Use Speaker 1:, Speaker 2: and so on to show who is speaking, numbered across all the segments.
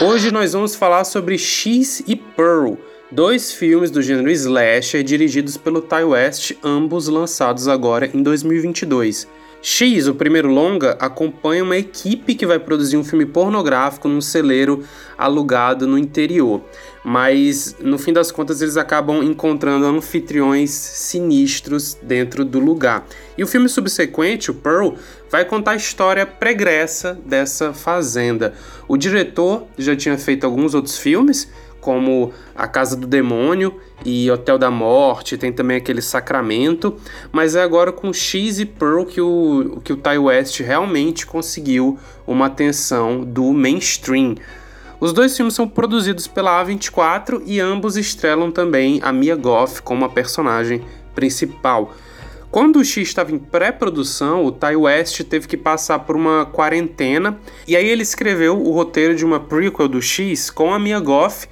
Speaker 1: Hoje nós vamos falar sobre X e Pearl, dois filmes do gênero slasher dirigidos pelo Ty West, ambos lançados agora em 2022. X, o primeiro longa, acompanha uma equipe que vai produzir um filme pornográfico num celeiro alugado no interior. Mas no fim das contas eles acabam encontrando anfitriões sinistros dentro do lugar. E o filme subsequente, o Pearl, vai contar a história pregressa dessa fazenda. O diretor já tinha feito alguns outros filmes, como A Casa do Demônio e Hotel da Morte, tem também aquele Sacramento, mas é agora com X e Pearl que o, que o Ty West realmente conseguiu uma atenção do mainstream. Os dois filmes são produzidos pela A24 e ambos estrelam também a Mia Goff como a personagem principal. Quando o X estava em pré-produção, o Ty West teve que passar por uma quarentena e aí ele escreveu o roteiro de uma prequel do X com a Mia Goff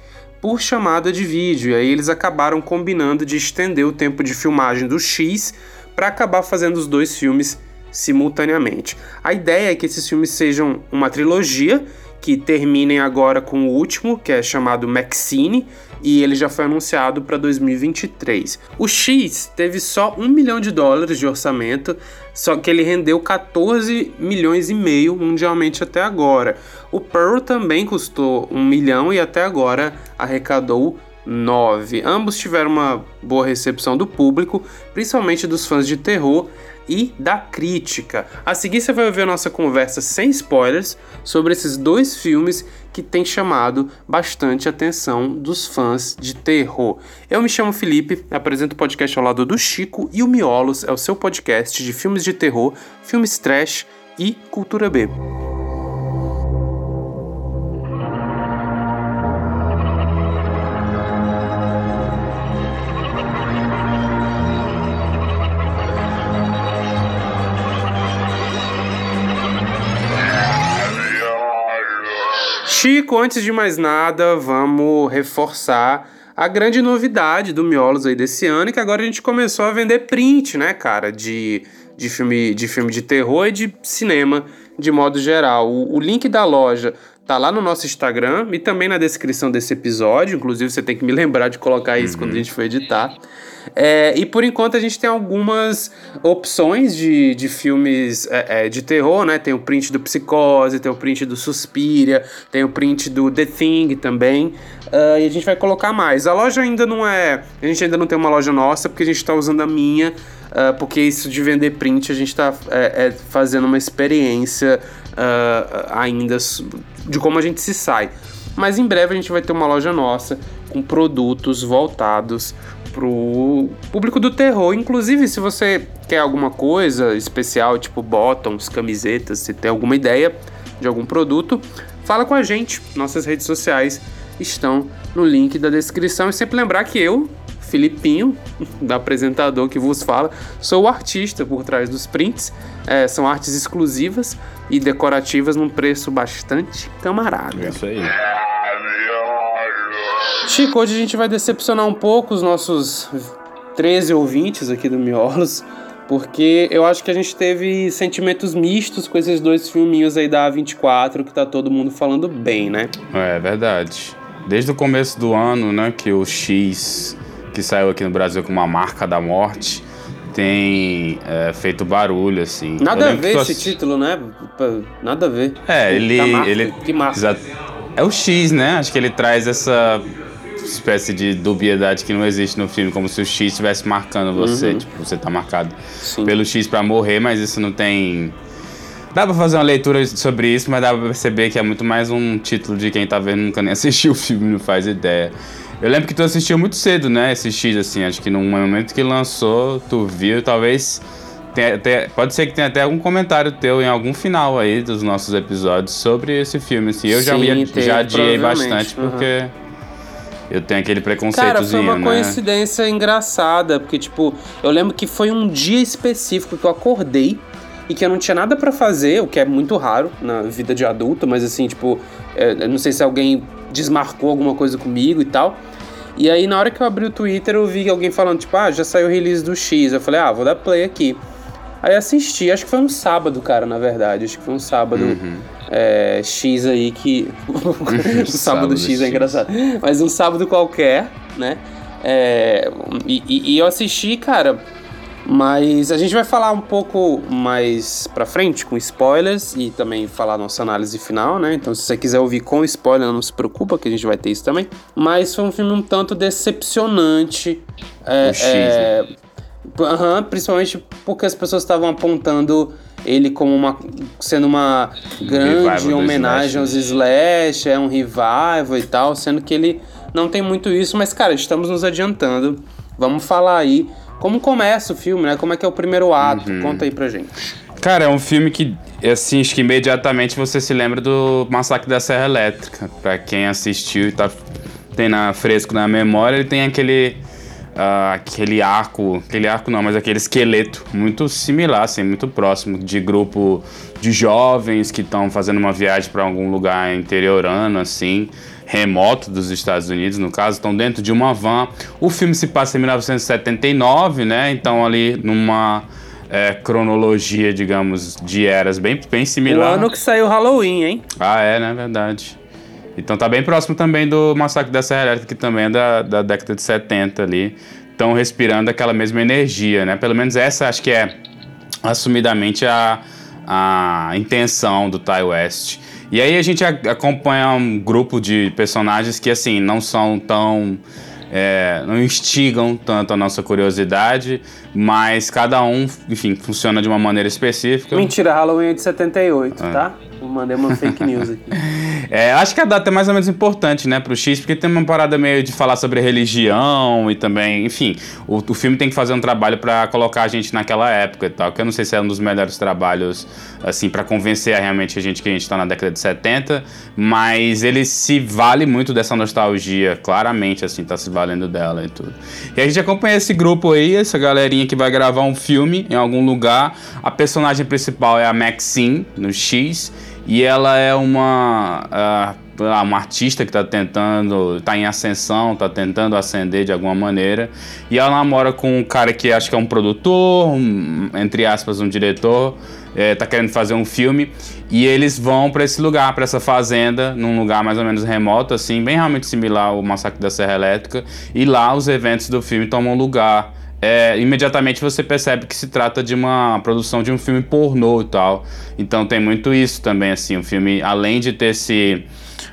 Speaker 1: por chamada de vídeo. E aí eles acabaram combinando de estender o tempo de filmagem do X para acabar fazendo os dois filmes simultaneamente. A ideia é que esses filmes sejam uma trilogia que terminem agora com o último, que é chamado Maxine, e ele já foi anunciado para 2023. O X teve só um milhão de dólares de orçamento, só que ele rendeu 14 milhões e meio mundialmente até agora. O Pearl também custou um milhão e até agora arrecadou 9. Ambos tiveram uma boa recepção do público, principalmente dos fãs de terror e da crítica. A seguir você vai ouvir a nossa conversa sem spoilers sobre esses dois filmes que têm chamado bastante atenção dos fãs de terror. Eu me chamo Felipe, apresento o podcast ao lado do Chico e o Miolos é o seu podcast de filmes de terror, filmes trash e cultura B. Chico, antes de mais nada, vamos reforçar a grande novidade do Miolos aí desse ano, que agora a gente começou a vender print, né, cara, de, de, filme, de filme de terror e de cinema de modo geral. O, o link da loja tá lá no nosso Instagram e também na descrição desse episódio. Inclusive, você tem que me lembrar de colocar isso uhum. quando a gente for editar. É, e por enquanto a gente tem algumas opções de, de filmes é, é, de terror, né? Tem o print do Psicose, tem o print do Suspiria, tem o print do The Thing também. Uh, e a gente vai colocar mais. A loja ainda não é. A gente ainda não tem uma loja nossa, porque a gente está usando a minha. Uh, porque isso de vender print a gente está é, é, fazendo uma experiência uh, ainda de como a gente se sai. Mas em breve a gente vai ter uma loja nossa com produtos voltados pro público do terror. Inclusive, se você quer alguma coisa especial, tipo bottoms, camisetas, se tem alguma ideia de algum produto, fala com a gente. Nossas redes sociais estão no link da descrição. E sempre lembrar que eu, Filipinho, da apresentador que vos fala, sou o artista por trás dos prints. É, são artes exclusivas e decorativas num preço bastante camarada.
Speaker 2: É isso aí.
Speaker 1: Chico, hoje a gente vai decepcionar um pouco os nossos 13 ouvintes aqui do Miolos, porque eu acho que a gente teve sentimentos mistos com esses dois filminhos aí da A24 que tá todo mundo falando bem, né?
Speaker 2: É verdade. Desde o começo do ano, né, que o X, que saiu aqui no Brasil com uma marca da morte, tem é, feito barulho, assim.
Speaker 1: Nada a ver esse título, né? Nada a ver.
Speaker 2: É, ele. Marca, ele
Speaker 1: que marca.
Speaker 2: É o X, né? Acho que ele traz essa espécie de dubiedade que não existe no filme, como se o X estivesse marcando você, uhum. tipo, você tá marcado Sim. pelo X para morrer, mas isso não tem. Dá pra fazer uma leitura sobre isso, mas dá pra perceber que é muito mais um título de quem tá vendo nunca nem assistiu o filme, não faz ideia. Eu lembro que tu assistiu muito cedo, né? Esse X, assim, acho que no momento que lançou, tu viu, talvez. Tenha, tenha, pode ser que tenha até algum comentário teu em algum final aí dos nossos episódios sobre esse filme. Assim. Eu Sim, já, ia, já adiei bastante, porque. Uhum. Eu tenho aquele preconceitozinho,
Speaker 1: Cara, foi uma
Speaker 2: né?
Speaker 1: coincidência engraçada, porque, tipo, eu lembro que foi um dia específico que eu acordei e que eu não tinha nada para fazer, o que é muito raro na vida de adulto, mas assim, tipo, é, não sei se alguém desmarcou alguma coisa comigo e tal. E aí, na hora que eu abri o Twitter, eu vi alguém falando, tipo, ah, já saiu o release do X. Eu falei, ah, vou dar play aqui. Aí assisti, acho que foi um sábado, cara, na verdade. Acho que foi um sábado. Uhum. é, X aí que. o sábado, sábado X, X é engraçado. Mas um sábado qualquer, né? É, e, e, eu assisti, cara. Mas a gente vai falar um pouco mais pra frente, com spoilers, e também falar nossa análise final, né? Então, se você quiser ouvir com spoiler, não se preocupa, que a gente vai ter isso também. Mas foi um filme um tanto decepcionante. É, X, é, né? Uhum, principalmente porque as pessoas estavam apontando ele como uma sendo uma grande homenagem aos Slash, é um revival e tal, sendo que ele não tem muito isso, mas cara, estamos nos adiantando. Vamos falar aí como começa o filme, né? Como é que é o primeiro ato? Uhum. Conta aí pra gente.
Speaker 2: Cara, é um filme que, assim, acho que imediatamente você se lembra do Massacre da Serra Elétrica. Pra quem assistiu e tá tem na, fresco na memória, ele tem aquele uh, aquele arco, aquele arco não, mas aquele esqueleto muito similar, assim, muito próximo de grupo de jovens que estão fazendo uma viagem para algum lugar interiorano, assim, remoto dos Estados Unidos, no caso, estão dentro de uma van. O filme se passa em 1979, né? Então ali numa é, cronologia, digamos, de eras bem, bem similar.
Speaker 1: O ano que saiu Halloween, hein?
Speaker 2: Ah, é, né? Verdade. Então tá bem próximo também do Massacre da Serra Elétrica, que também é da, da década de 70 ali. Estão respirando aquela mesma energia, né? Pelo menos essa acho que é assumidamente a, a intenção do Ty West. E aí a gente acompanha um grupo de personagens que, assim, não são tão é, não instigam tanto a nossa curiosidade, mas cada um, enfim, funciona de uma maneira específica.
Speaker 1: Mentira, Halloween é de 78, é. tá? Mandei uma fake news aqui.
Speaker 2: é, acho que a data é mais ou menos importante, né, pro X, porque tem uma parada meio de falar sobre religião e também, enfim, o, o filme tem que fazer um trabalho para colocar a gente naquela época e tal, que eu não sei se é um dos melhores trabalhos, assim, para convencer realmente a gente que a gente tá na década de 70, mas ele se vale muito dessa nostalgia, claramente, assim, tá se valendo dela e tudo. E a gente acompanha esse grupo aí, essa galerinha que vai gravar um filme em algum lugar, a personagem principal é a Maxine, no X, e ela é uma, uh, uma artista que está tentando, está em ascensão, está tentando ascender de alguma maneira. E ela namora com um cara que acho que é um produtor, um, entre aspas, um diretor, está é, querendo fazer um filme. E eles vão para esse lugar, para essa fazenda, num lugar mais ou menos remoto, assim, bem realmente similar ao Massacre da Serra Elétrica. E lá os eventos do filme tomam lugar é, imediatamente você percebe que se trata de uma produção de um filme pornô e tal. Então tem muito isso também, assim, o filme, além de ter esse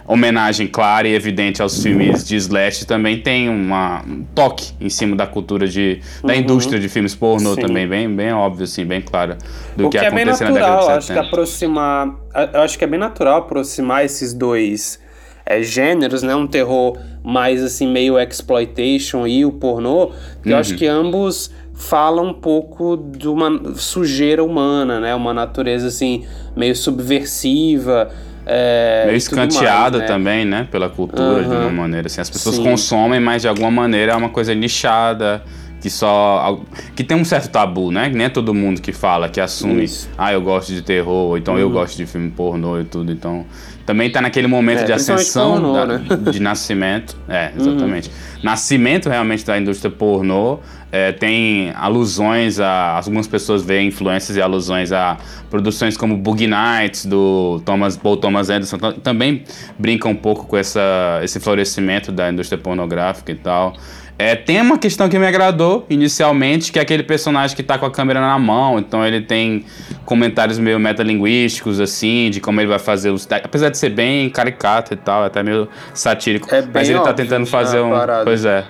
Speaker 2: homenagem clara e evidente aos filmes de slash, também tem uma, um toque em cima da cultura de, da uhum. indústria de filmes pornô Sim. também, bem, bem óbvio, assim, bem claro do o que, que é aconteceu na década de 70.
Speaker 1: Acho que aproximar, eu acho que é bem natural aproximar esses dois é, gêneros, né? Um terror mais assim, meio exploitation e o pornô, que uhum. eu acho uhum. que ambos falam um pouco de uma sujeira humana, né? Uma natureza assim, meio subversiva. É,
Speaker 2: meio escanteada né? também, né? Pela cultura, uhum. de uma maneira assim. As pessoas Sim. consomem, mas de alguma maneira é uma coisa nichada que só que tem um certo tabu, né? Nem é todo mundo que fala, que assume, Isso. ah, eu gosto de terror, então uhum. eu gosto de filme pornô e tudo, então também tá naquele momento é, de ascensão, pornô, da, né? de nascimento, é, exatamente. Uhum. Nascimento realmente da indústria pornô, é, tem alusões a. Algumas pessoas veem influências e alusões a produções como Boogie Nights, do Thomas, Paul Thomas Anderson, também brinca um pouco com essa, esse florescimento da indústria pornográfica e tal. É, tem uma questão que me agradou inicialmente, que é aquele personagem que tá com a câmera na mão, então ele tem comentários meio metalinguísticos, assim, de como ele vai fazer os. Apesar de ser bem caricato e tal, até meio satírico. É mas ele tá tentando fazer um. Parada. Pois é.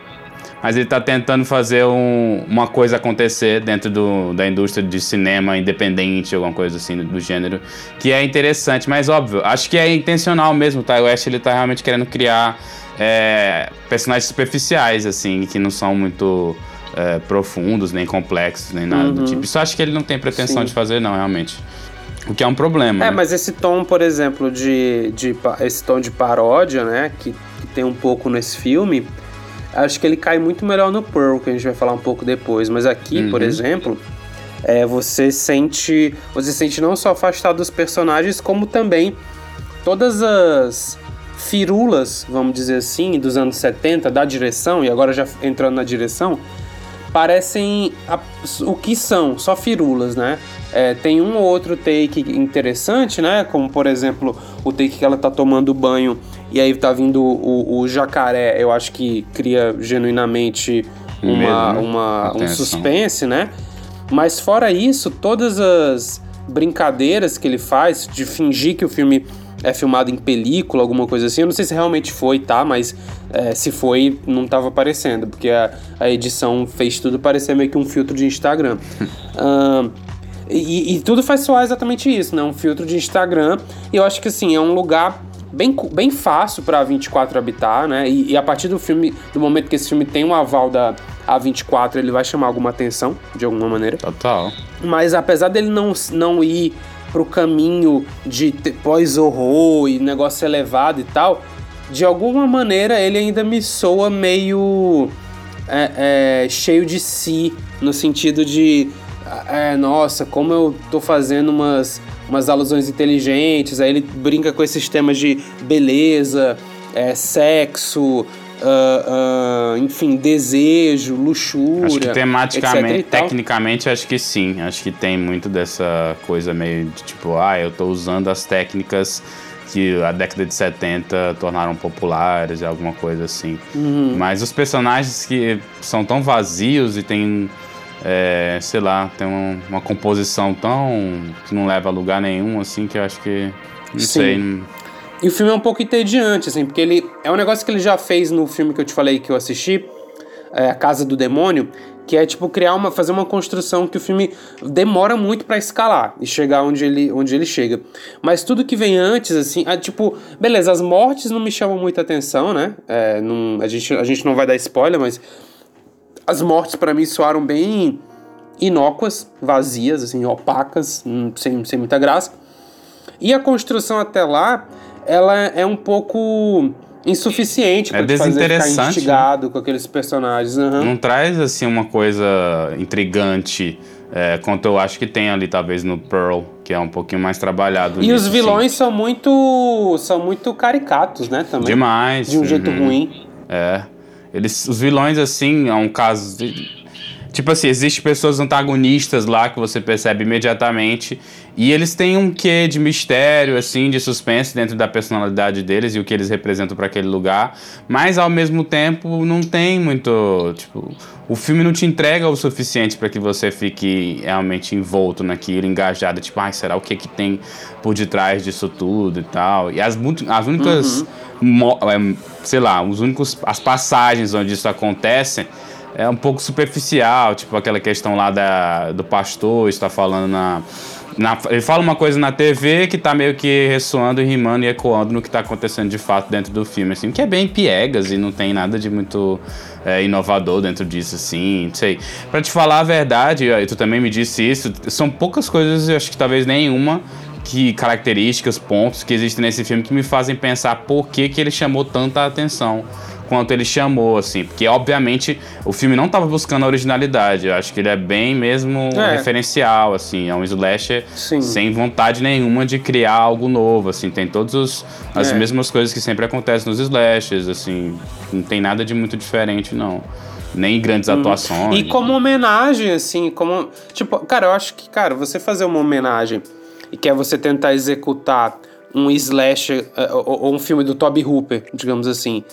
Speaker 2: Mas ele tá tentando fazer um, uma coisa acontecer dentro do, da indústria de cinema independente, alguma coisa assim do gênero, que é interessante, mas óbvio, acho que é intencional mesmo, tá? O West ele tá realmente querendo criar é, personagens superficiais, assim, que não são muito é, profundos, nem complexos, nem nada uhum. do tipo. Isso acho que ele não tem pretensão Sim. de fazer, não, realmente. O que é um problema.
Speaker 1: É,
Speaker 2: né?
Speaker 1: mas esse tom, por exemplo, de, de esse tom de paródia, né, que, que, tem um pouco nesse filme, acho que ele cai muito melhor no Pearl, que a gente vai falar um pouco depois. Mas aqui, uhum. por exemplo, é, você sente, você sente não só afastado dos personagens, como também todas as firulas, vamos dizer assim, dos anos 70, da direção, e agora já entrando na direção, parecem a, o que são, só firulas, né? É, tem um ou outro take interessante, né? Como por exemplo o take que ela tá tomando banho e aí tá vindo o, o jacaré. Eu acho que cria genuinamente uma, né? uma um suspense, né? Mas fora isso, todas as brincadeiras que ele faz de fingir que o filme é filmado em película, alguma coisa assim. Eu não sei se realmente foi, tá? Mas é, se foi, não tava aparecendo, porque a, a, edição fez tudo parecer meio que um filtro de Instagram. uh, e, e, tudo faz soar exatamente isso, né? Um filtro de Instagram. E eu acho que assim, é um lugar bem, bem fácil para 24 habitar, né? E, e, a partir do filme, do momento que esse filme tem um aval da A24, ele vai chamar alguma atenção, de alguma maneira.
Speaker 2: Total.
Speaker 1: Mas apesar dele não, não ir pro caminho de pós-horror e negócio elevado e tal, de alguma maneira ele ainda me soa meio é, é, cheio de si, no sentido de é, nossa, como eu tô fazendo umas umas alusões inteligentes, aí ele brinca com esses temas de beleza, é, sexo, Uh, uh, enfim, desejo, luxúria.
Speaker 2: Acho que tematicamente, tecnicamente, acho que sim. Acho que tem muito dessa coisa meio de tipo, ah, eu tô usando as técnicas que a década de 70 tornaram populares, alguma coisa assim. Uhum. Mas os personagens que são tão vazios e tem é, sei lá, tem uma, uma, composição tão. que não leva a lugar nenhum, assim, que eu acho que. Não Sim. sei.
Speaker 1: E o filme é um pouco entediante, assim, porque ele. É um negócio que ele já fez no filme que eu te falei que eu assisti, é, A Casa do Demônio, que é tipo criar uma. fazer uma construção que o filme demora muito para escalar e chegar onde ele, onde ele chega. Mas tudo que vem antes, assim, é, tipo, beleza, as mortes não me chamam muita atenção, né? É, não, a, gente, a gente não vai dar spoiler, mas as mortes para mim soaram bem inócuas, vazias, assim, opacas, hum, sem, sem muita graça. E a construção até lá, ela é um pouco insuficiente
Speaker 2: é pra fazer
Speaker 1: né? instigado né? com aqueles personagens. Uhum.
Speaker 2: Não traz, assim, uma coisa intrigante, é, quanto eu acho que tem ali, talvez, no Pearl, que é um pouquinho mais trabalhado.
Speaker 1: E nisso, os vilões são muito são muito caricatos, né, também.
Speaker 2: Demais.
Speaker 1: De um uhum. jeito ruim.
Speaker 2: É. Eles, os vilões, assim, é um caso. De, tipo assim, existem pessoas antagonistas lá que você percebe imediatamente. E eles têm um quê de mistério, assim, de suspense dentro da personalidade deles e o que eles representam para aquele lugar. Mas ao mesmo tempo não tem muito. Tipo, o filme não te entrega o suficiente para que você fique realmente envolto naquilo, engajado. Tipo, ai, será o que que tem por detrás disso tudo e tal. E as, as únicas. Uhum é, sei lá, os únicos as passagens onde isso acontece é um pouco superficial, tipo aquela questão lá da, do pastor está falando na, na, ele fala uma coisa na TV que tá meio que ressoando e rimando e ecoando no que tá acontecendo de fato dentro do filme, assim, que é bem piegas e não tem nada de muito é, inovador dentro disso, assim, não sei. Pra te falar a verdade, e tu também me disse isso, são poucas coisas, eu acho que talvez nenhuma, que características, pontos que existem nesse filme que me fazem pensar por que, que ele chamou tanta atenção quanto ele chamou, assim, porque obviamente o filme não estava buscando a originalidade, eu acho que ele é bem mesmo é. referencial, assim, é um slasher Sim. sem vontade nenhuma de criar algo novo, assim, tem todas as é. mesmas coisas que sempre acontecem nos slashers, assim, não tem nada de muito diferente, não. Nem grandes hum. atuações.
Speaker 1: E como homenagem, assim, como. Tipo, cara, eu acho que, cara, você fazer uma homenagem e que é você tentar executar um slash eh, ou, um filme do Toby Hooper, digamos assim,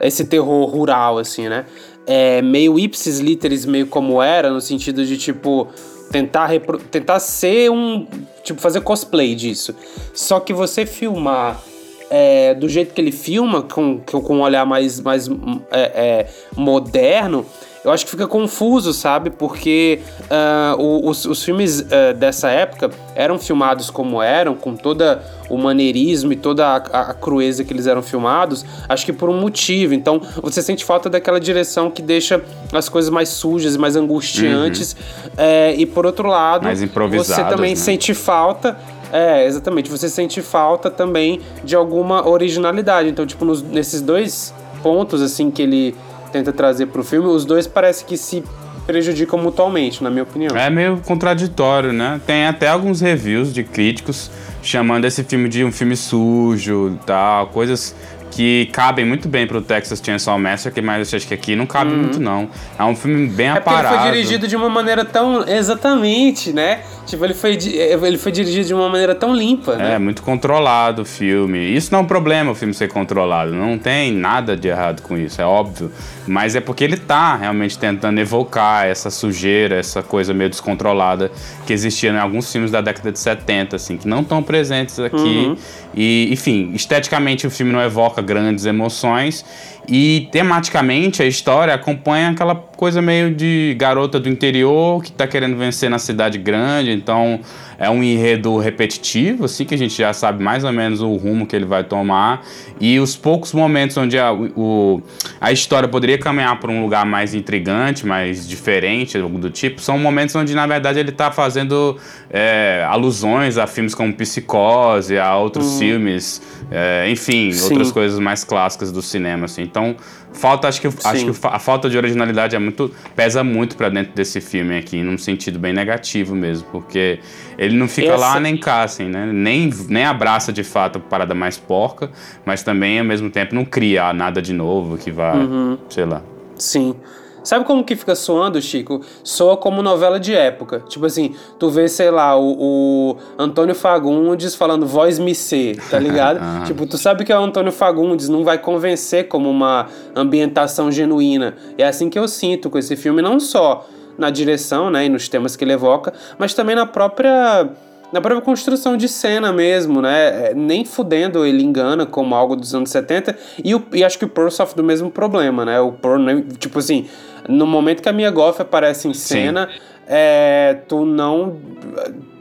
Speaker 1: esse terror rural, assim, né? É meio ipsis literis, meio como era, no sentido de, tipo, tentar, tentar ser um... Tipo, fazer cosplay disso. Só que você filmar é, do jeito que ele filma, com, com um olhar mais, mais é, é, moderno, eu acho que fica confuso, sabe? Porque uh, os, os, filmes uh, dessa época eram filmados como eram, com todo o maneirismo e toda a, a, crueza que eles eram filmados, acho que por um motivo. Então você sente falta daquela direção que deixa as coisas mais sujas e mais angustiantes. Uhum. É, e por outro lado, você também né? sente falta é, exatamente. Você sente falta também de alguma originalidade. Então, tipo, nos, nesses dois pontos, assim, que ele tenta trazer pro filme, os dois parece que se prejudicam mutuamente, na minha opinião.
Speaker 2: É meio contraditório, né? Tem até alguns reviews de críticos chamando esse filme de um filme sujo e tal, coisas que cabem muito bem pro Texas Chainsaw Massacre, mas eu acho que aqui não cabe uhum. muito não. É um filme bem é aparado.
Speaker 1: Ele foi dirigido de uma maneira tão exatamente, né? Tipo, ele foi, ele foi dirigido de uma maneira tão limpa, né?
Speaker 2: É, muito controlado o filme. Isso não é um problema o filme ser controlado. Não tem nada de errado com isso, é óbvio. Mas é porque ele tá realmente tentando evocar essa sujeira, essa coisa meio descontrolada que existia em alguns filmes da década de 70, assim, que não estão presentes aqui. Uhum. E, enfim, esteticamente o filme não evoca grandes emoções. E tematicamente a história acompanha aquela coisa meio de garota do interior que tá querendo vencer na cidade grande, então é um enredo repetitivo, assim, que a gente já sabe mais ou menos o rumo que ele vai tomar. E os poucos momentos onde a, o, a história poderia caminhar para um lugar mais intrigante, mais diferente, algo do tipo, são momentos onde, na verdade, ele está fazendo é, alusões a filmes como Psicose, a outros uhum. filmes, é, enfim, Sim. outras coisas mais clássicas do cinema, assim. Então, falta acho que acho que a falta de originalidade é muito pesa muito para dentro desse filme aqui num sentido bem negativo mesmo porque ele não fica Essa... lá nem cá assim né? Nem nem abraça de fato a parada mais porca mas também ao mesmo tempo não cria nada de novo que vá uhum. sei lá.
Speaker 1: Sim Sabe como que fica soando, Chico? Soa como novela de época. Tipo assim, tu vê, sei lá, o, o Antônio Fagundes falando voz me ser, tá ligado? uhum. Tipo, tu sabe que é o Antônio Fagundes, não vai convencer como uma ambientação genuína. É assim que eu sinto com esse filme, não só na direção, né, e nos temas que ele evoca, mas também na própria na própria construção de cena mesmo, né? É, nem fudendo ele engana como algo dos anos 70. E, o, e acho que o Pearl sofre do mesmo problema, né? O Pearl, tipo assim, no momento que a Mia Goff aparece em cena, é, tu não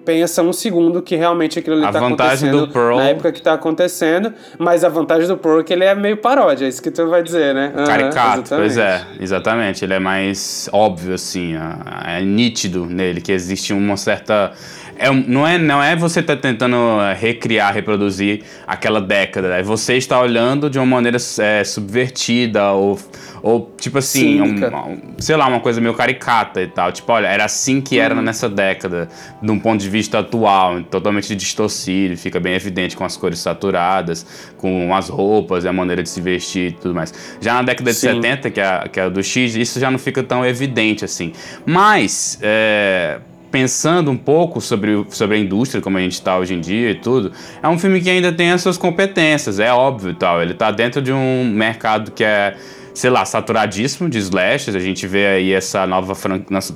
Speaker 1: pensa um segundo que realmente aquilo ali a tá acontecendo Pearl... na época que tá acontecendo, mas a vantagem do Pearl é que ele é meio paródia, é isso que tu vai dizer, né?
Speaker 2: Uhum, Caricato, pois é, exatamente, ele é mais óbvio, assim, é nítido nele, que existe uma certa é, não, é, não é você tá tentando é, recriar, reproduzir aquela década. É você está olhando de uma maneira é, subvertida ou, ou tipo assim, um, um, sei lá, uma coisa meio caricata e tal. Tipo, olha, era assim que era uhum. nessa década, de um ponto de vista atual, totalmente distorcido, fica bem evidente com as cores saturadas, com as roupas e a maneira de se vestir e tudo mais. Já na década Sim. de 70, que é, que é do X, isso já não fica tão evidente assim. Mas, é, pensando um pouco sobre, sobre a indústria, como a gente está hoje em dia e tudo, é um filme que ainda tem as suas competências, é óbvio e tal. Ele está dentro de um mercado que é sei lá, saturadíssimo de slashes. A gente vê aí essa nova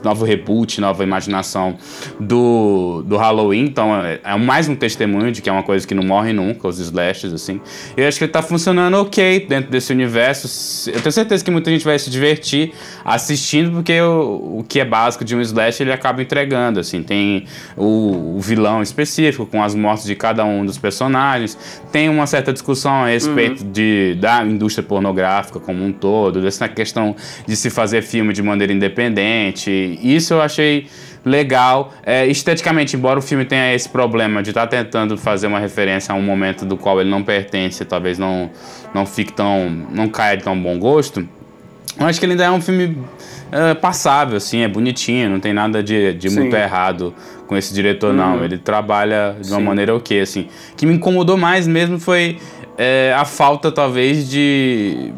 Speaker 2: novo reboot, nova imaginação do, do Halloween. Então é, é mais um testemunho de que é uma coisa que não morre nunca, os slashes, assim. Eu acho que ele tá funcionando ok dentro desse universo. Eu tenho certeza que muita gente vai se divertir assistindo, porque o, o que é básico de um slash ele acaba entregando, assim. Tem o, o vilão específico, com as mortes de cada um dos personagens. Tem uma certa discussão a respeito uhum. de, da indústria pornográfica como um todo todo, dessa questão de se fazer filme de maneira independente. Isso eu achei legal. É, esteticamente, embora o filme tenha esse problema de estar tá tentando fazer uma referência a um momento do qual ele não pertence, talvez não, não fique tão. não caia de tão bom gosto. Eu acho que ele ainda é um filme é, passável, assim, é bonitinho, não tem nada de, de muito errado com esse diretor, não. Uhum. Ele trabalha de uma Sim. maneira ok, assim. O que me incomodou mais mesmo foi é, a falta, talvez, de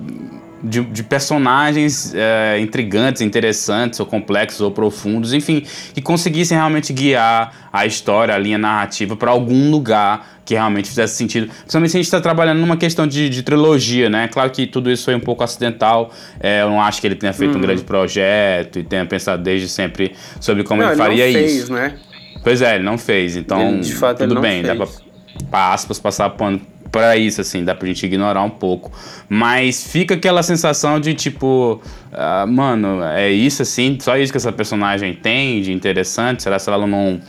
Speaker 2: de, de personagens é, intrigantes, interessantes, ou complexos, ou profundos, enfim, que conseguissem realmente guiar a história, a linha narrativa para algum lugar que realmente fizesse sentido. Principalmente se a gente está trabalhando numa questão de, de, trilogia, né? Claro que tudo isso foi um pouco acidental. É, eu não acho que ele tenha feito uhum. um grande projeto e tenha pensado desde sempre sobre como não, ele faria ele não
Speaker 1: isso.
Speaker 2: Fez,
Speaker 1: né?
Speaker 2: Pois é, ele não fez. Então, ele, de fato, tudo bem, fez. dá para aspas passar pano para isso, assim, dá pra gente ignorar um pouco. Mas fica aquela sensação de tipo, uh, mano, é isso assim, só isso que essa personagem tem de interessante? Será que ela não,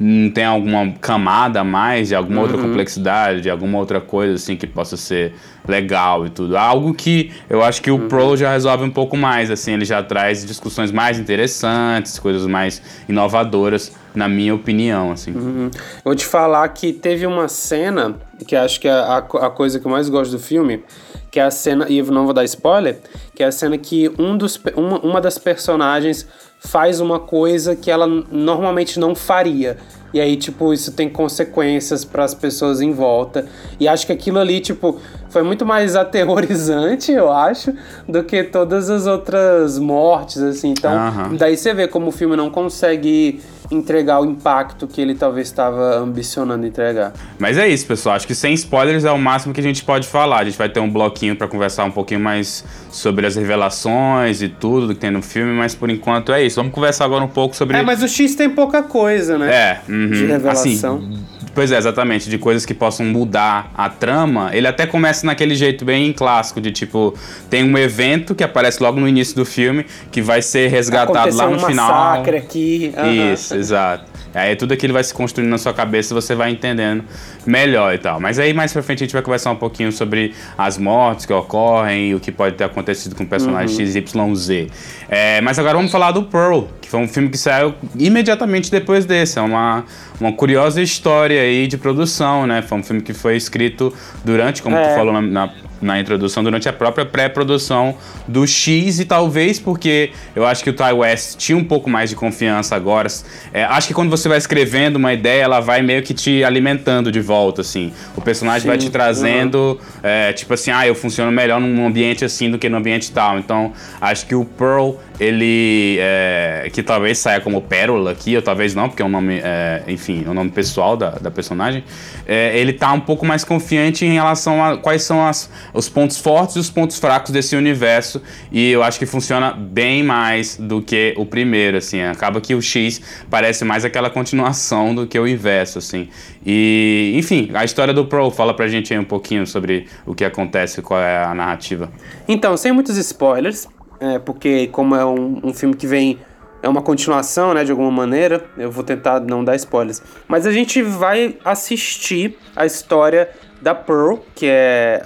Speaker 2: não tem alguma camada a mais, de alguma uhum. outra complexidade, de alguma outra coisa assim que possa ser legal e tudo? Algo que eu acho que o uhum. Pro já resolve um pouco mais, assim, ele já traz discussões mais interessantes, coisas mais inovadoras na minha opinião, assim.
Speaker 1: Uhum. Vou te falar que teve uma cena, que acho que é a, a coisa que eu mais gosto do filme, que é a cena, e não vou dar spoiler, que é a cena que um dos, uma, uma das personagens faz uma coisa que ela normalmente não faria. E aí, tipo, isso tem consequências para as pessoas em volta. E acho que aquilo ali, tipo, foi muito mais aterrorizante, eu acho, do que todas as outras mortes, assim. Então, uhum. daí você vê como o filme não consegue entregar o impacto que ele talvez estava ambicionando entregar.
Speaker 2: Mas é isso, pessoal. Acho que sem spoilers é o máximo que a gente pode falar. A gente vai ter um bloquinho para conversar um pouquinho mais sobre as revelações e tudo que tem no filme, mas por enquanto é isso. Vamos conversar agora um pouco sobre.
Speaker 1: É, mas o X tem pouca coisa, né?
Speaker 2: É, uhum. de revelação. Assim, Pois é, exatamente, de coisas que possam mudar a trama. Ele até começa naquele jeito bem clássico, de tipo, tem um evento que aparece logo no início do filme, que vai ser resgatado Aconteceu lá no
Speaker 1: um
Speaker 2: final.
Speaker 1: massacre aqui.
Speaker 2: Uhum. Isso, exato. Aí tudo aquilo vai se construindo na sua cabeça e você vai entendendo melhor e tal. Mas aí mais pra frente a gente vai conversar um pouquinho sobre as mortes que ocorrem e o que pode ter acontecido com o personagem uhum. XYZ. É, mas agora vamos falar do Pearl, que foi um filme que saiu imediatamente depois desse. É uma, uma curiosa história aí de produção, né? Foi um filme que foi escrito durante, como é. tu falou na, na na introdução, durante a própria pré-produção do X, e talvez porque eu acho que o Ty West tinha um pouco mais de confiança agora. É, acho que quando você vai escrevendo uma ideia, ela vai meio que te alimentando de volta, assim. O personagem Sim. vai te trazendo, uhum. é, tipo assim, ah, eu funciono melhor num ambiente assim do que no ambiente tal. Então, acho que o Pearl ele é, que talvez saia como Pérola aqui, ou talvez não, porque é um nome, é, enfim, é um nome pessoal da, da personagem. É, ele tá um pouco mais confiante em relação a quais são as, os pontos fortes e os pontos fracos desse universo, e eu acho que funciona bem mais do que o primeiro, assim. Acaba que o X parece mais aquela continuação do que o inverso, assim. E, enfim, a história do Pro, fala pra gente aí um pouquinho sobre o que acontece, qual é a narrativa.
Speaker 1: Então, sem muitos spoilers, é, porque como é um, um filme que vem é uma continuação, né, de alguma maneira. Eu vou tentar não dar spoilers. Mas a gente vai assistir a história da Pearl, que é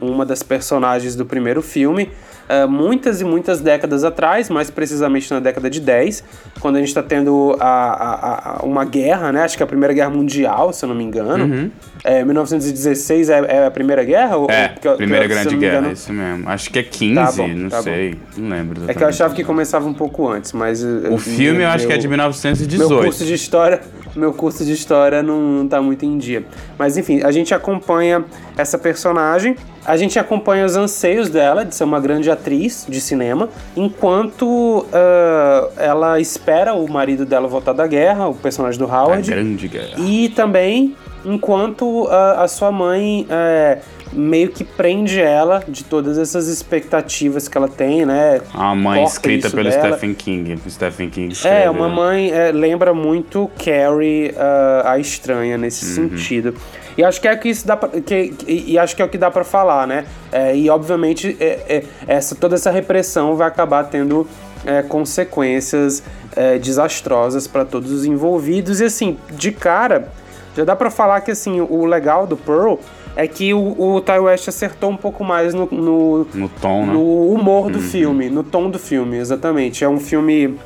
Speaker 1: uma das personagens do primeiro filme, uh, muitas e muitas décadas atrás, mais precisamente na década de 10, quando a gente está tendo a, a, a, uma guerra, né? Acho que é a Primeira Guerra Mundial, se eu não me engano. Uhum. É, 1916 é, é, a Primeira Guerra?
Speaker 2: É, que, Primeira que, Grande Guerra, engano... isso mesmo. Acho que é 15, tá bom, não tá sei, bom. não lembro.
Speaker 1: É que eu achava que começava um pouco antes, mas...
Speaker 2: O filme meu, eu acho que é de 1918.
Speaker 1: Meu curso de História meu curso de história não, não tá muito em dia. Mas enfim, a gente acompanha essa personagem, a gente acompanha os anseios dela de ser uma grande atriz de cinema, enquanto uh, ela espera o marido dela voltar da guerra, o personagem do Howard.
Speaker 2: A grande guerra.
Speaker 1: E também enquanto uh, a sua mãe. Uh, meio que prende ela de todas essas expectativas que ela tem, né?
Speaker 2: A mãe Corta escrita pelo dela. Stephen King. Stephen King
Speaker 1: escreve, É, uma mãe é, lembra muito Carrie, uh, a estranha, nesse uhum. sentido. E acho que é que isso dá pra, que, e acho que é o que dá para falar, né? É, e obviamente é, é, essa, toda essa repressão vai acabar tendo é, consequências é, desastrosas para todos os envolvidos. E assim, de cara, já dá para falar que assim, o legal do Pearl é que o, o Ty West acertou um pouco mais no, no,
Speaker 2: no tom, né?
Speaker 1: no humor do uhum. filme, no tom do filme, exatamente. É um filme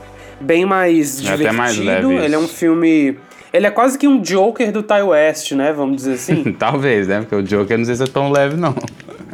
Speaker 1: bem mais é divertido. Até mais leve Ele é um filme. Ele é quase que um Joker do Ty West, né? Vamos dizer assim.
Speaker 2: Talvez, né? Porque o Joker não sei se é tão leve, não.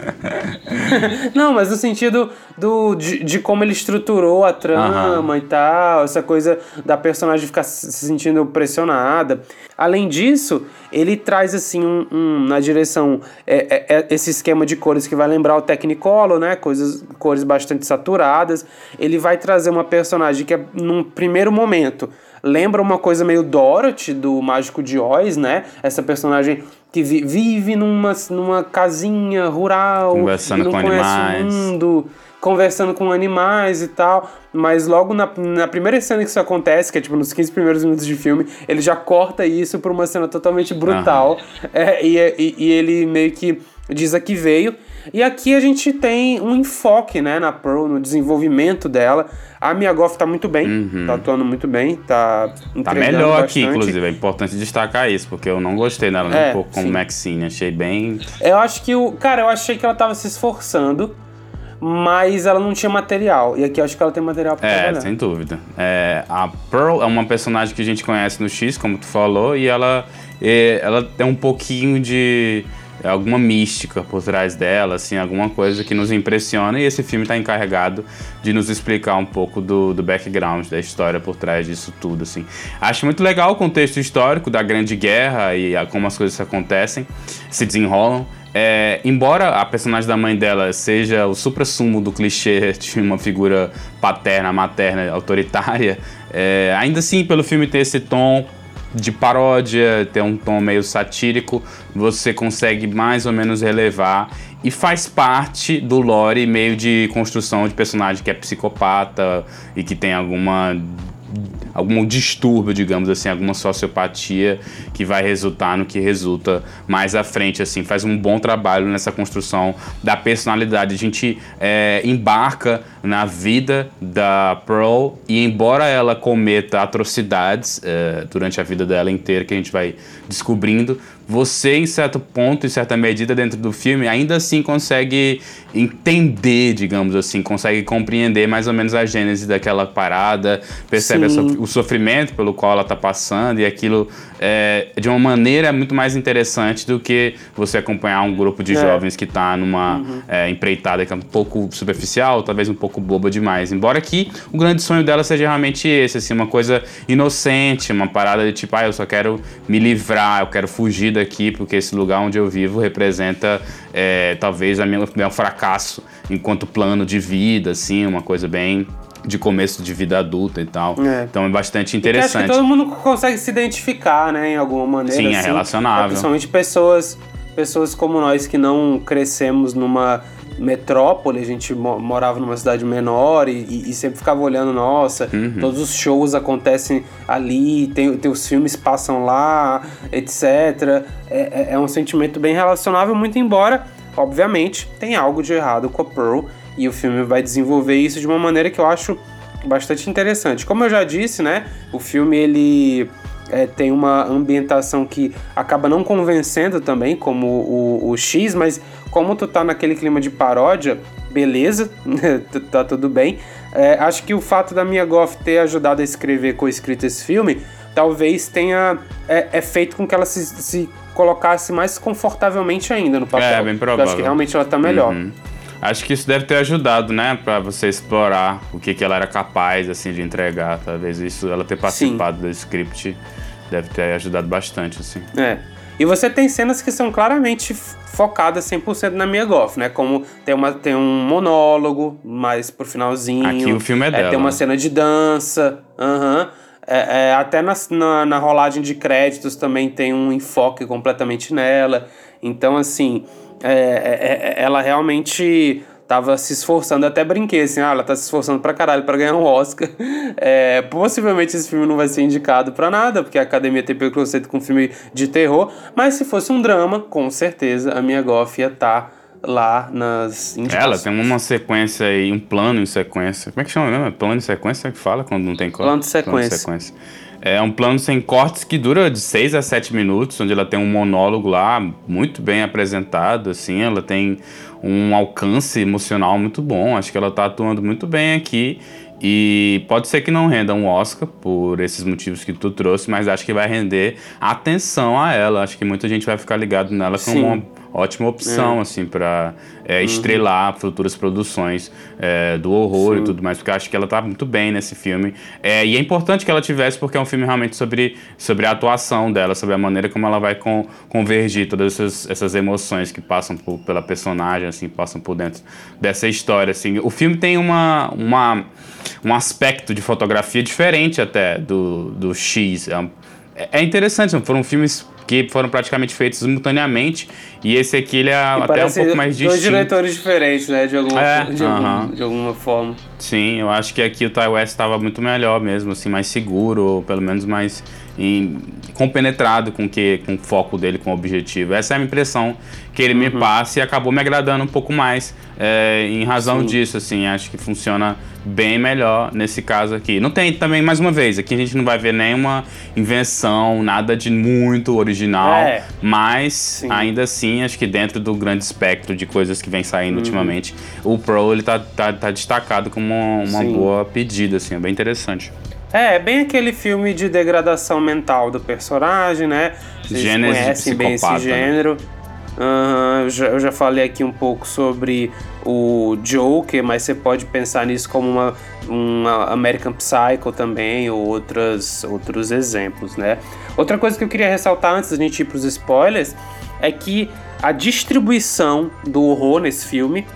Speaker 1: não, mas no sentido do, de, de como ele estruturou a trama e tal, essa coisa da personagem ficar se sentindo pressionada. Além disso, ele traz assim um, um na direção é, é, é, esse esquema de cores que vai lembrar o Technicolor, né? Coisas, cores bastante saturadas. Ele vai trazer uma personagem que é num primeiro momento lembra uma coisa meio Dorothy do Mágico de Oz, né? Essa personagem que vi vive numa, numa casinha rural,
Speaker 2: conversando
Speaker 1: não
Speaker 2: com
Speaker 1: conhece
Speaker 2: animais.
Speaker 1: o mundo, conversando com animais e tal. Mas logo na, na primeira cena que isso acontece, que é tipo nos 15 primeiros minutos de filme, ele já corta isso pra uma cena totalmente brutal. Uhum. É, e, e, e ele meio que diz a que veio. E aqui a gente tem um enfoque, né, na Pearl, no desenvolvimento dela. A Mia Goff tá muito bem, uhum. tá atuando muito bem, tá
Speaker 2: Tá melhor bastante. aqui, inclusive, é importante destacar isso, porque eu não gostei dela é, um pouco como. Maxine, achei bem...
Speaker 1: Eu acho que o... Cara, eu achei que ela tava se esforçando, mas ela não tinha material. E aqui eu acho que ela tem material pra
Speaker 2: é,
Speaker 1: trabalhar.
Speaker 2: É, sem dúvida. É, a Pearl é uma personagem que a gente conhece no X, como tu falou, e ela, ela tem um pouquinho de alguma mística por trás dela, assim, alguma coisa que nos impressiona. E esse filme está encarregado de nos explicar um pouco do, do background, da história por trás disso tudo, assim. Acho muito legal o contexto histórico da Grande Guerra e a, como as coisas acontecem, se desenrolam. É, embora a personagem da mãe dela seja o supra-sumo do clichê de uma figura paterna, materna, autoritária, é, ainda assim, pelo filme ter esse tom de paródia, ter um tom meio satírico, você consegue mais ou menos relevar e faz parte do lore meio de construção de personagem que é psicopata e que tem alguma algum distúrbio, digamos assim, alguma sociopatia que vai resultar no que resulta mais à frente, assim, faz um bom trabalho nessa construção da personalidade. A gente é, embarca na vida da Pearl e embora ela cometa atrocidades é, durante a vida dela inteira, que a gente vai descobrindo, você, em certo ponto, em certa medida dentro do filme, ainda assim consegue entender, digamos assim, consegue compreender mais ou menos a gênese daquela parada, percebe o sofrimento pelo qual ela está passando e aquilo é, de uma maneira muito mais interessante do que você acompanhar um grupo de é. jovens que está numa uhum. é, empreitada que é um pouco superficial, talvez um pouco boba demais. Embora que o grande sonho dela seja realmente esse, assim, uma coisa inocente, uma parada de tipo, ah, eu só quero me livrar, eu quero fugir daqui porque esse lugar onde eu vivo representa é, talvez minha, meu fracasso enquanto plano de vida, assim, uma coisa bem de começo de vida adulta e tal. É. Então é bastante interessante.
Speaker 1: acho que todo mundo consegue se identificar, né, em alguma maneira.
Speaker 2: Sim, é assim, é relacionável.
Speaker 1: Principalmente pessoas, pessoas como nós que não crescemos numa metrópole, a gente morava numa cidade menor e, e, sempre ficava olhando, nossa, uhum. todos os shows acontecem ali, tem, tem os filmes passam lá, etc. É, é, é um sentimento bem relacionável, muito embora, obviamente, tem algo de errado com a Pearl e o filme vai desenvolver isso de uma maneira que eu acho bastante interessante. Como eu já disse, né, o filme ele é, tem uma ambientação que acaba não convencendo também, como o, o, X, mas como tu tá naquele clima de paródia, beleza, tá tudo bem. É, acho que o fato da Mia Goff ter ajudado a escrever com escrito esse filme, talvez tenha é, é feito com que ela se, se, colocasse mais confortavelmente ainda no papel.
Speaker 2: É, bem provável. Eu
Speaker 1: acho que realmente ela tá melhor. Uhum.
Speaker 2: Acho que isso deve ter ajudado, né, para você explorar o que, que ela era capaz assim de entregar. Talvez isso, ela ter participado Sim. do script, deve ter ajudado bastante, assim.
Speaker 1: É. E você tem cenas que são claramente focadas 100% na Mia Goff, né? Como tem, uma, tem um monólogo mais pro finalzinho.
Speaker 2: Aqui o filme é, é dela.
Speaker 1: Tem uma cena de dança. Uhum. É, é, até na, na, na, rolagem de créditos também tem um enfoque completamente nela. Então, assim, é, é, ela realmente tava se esforçando, até brinquei assim, ah, ela tá se esforçando pra caralho pra ganhar um Oscar. É, possivelmente esse filme não vai ser indicado pra nada, porque a academia tem preconceito com filme de terror, mas se fosse um drama, com certeza a minha Goff ia estar tá lá nas
Speaker 2: indicações. Ela tem uma sequência aí, um plano em sequência. Como é que chama mesmo? Plano de sequência que fala quando não tem
Speaker 1: corte? Plano de sequência. Plano de sequência.
Speaker 2: É um plano sem cortes que dura de 6 a 7 minutos, onde ela tem um monólogo lá muito bem apresentado, assim, ela tem um alcance emocional muito bom. Acho que ela está atuando muito bem aqui. E pode ser que não renda um Oscar por esses motivos que tu trouxe, mas acho que vai render atenção a ela. Acho que muita gente vai ficar ligado nela como uma ótima opção, é. assim, para é, uhum. estrelar futuras produções é, do horror Sim. e tudo mais, porque eu acho que ela tá muito bem nesse filme. É, e é importante que ela tivesse, porque é um filme realmente sobre, sobre a atuação dela, sobre a maneira como ela vai con, convergir todas essas, essas emoções que passam por, pela personagem, assim, passam por dentro dessa história, assim. O filme tem uma, uma, um aspecto de fotografia diferente até do, do X. É, é interessante, foram filmes que foram praticamente feitos simultaneamente. E esse aqui ele é e até um pouco mais distinto.
Speaker 1: Dois diretores diferentes, né? De alguma, é, de, uh -huh. algum, de alguma forma.
Speaker 2: Sim, eu acho que aqui o Ty West estava muito melhor mesmo, assim, mais seguro, ou pelo menos mais em, compenetrado com que com o foco dele, com o objetivo. Essa é a impressão que ele uhum. me passa e acabou me agradando um pouco mais é, em razão Sim. disso, assim, acho que funciona bem melhor nesse caso aqui. Não tem também, mais uma vez, aqui a gente não vai ver nenhuma invenção, nada de muito original, é. mas Sim. ainda assim, acho que dentro do grande espectro de coisas que vem saindo uhum. ultimamente, o Pro ele tá, tá, tá destacado como uma, boa pedida, assim, é bem interessante.
Speaker 1: É, é, bem aquele filme de degradação mental do personagem, né? Vocês
Speaker 2: Gênesis
Speaker 1: conhecem bem esse né? gênero. Né? Uhum, eu, já, eu já falei aqui um pouco sobre o Joker, mas você pode pensar nisso como uma, uma American Psycho também, ou outras, outros exemplos, né? Outra coisa que eu queria ressaltar antes da gente ir para os spoilers é que a distribuição do horror nesse filme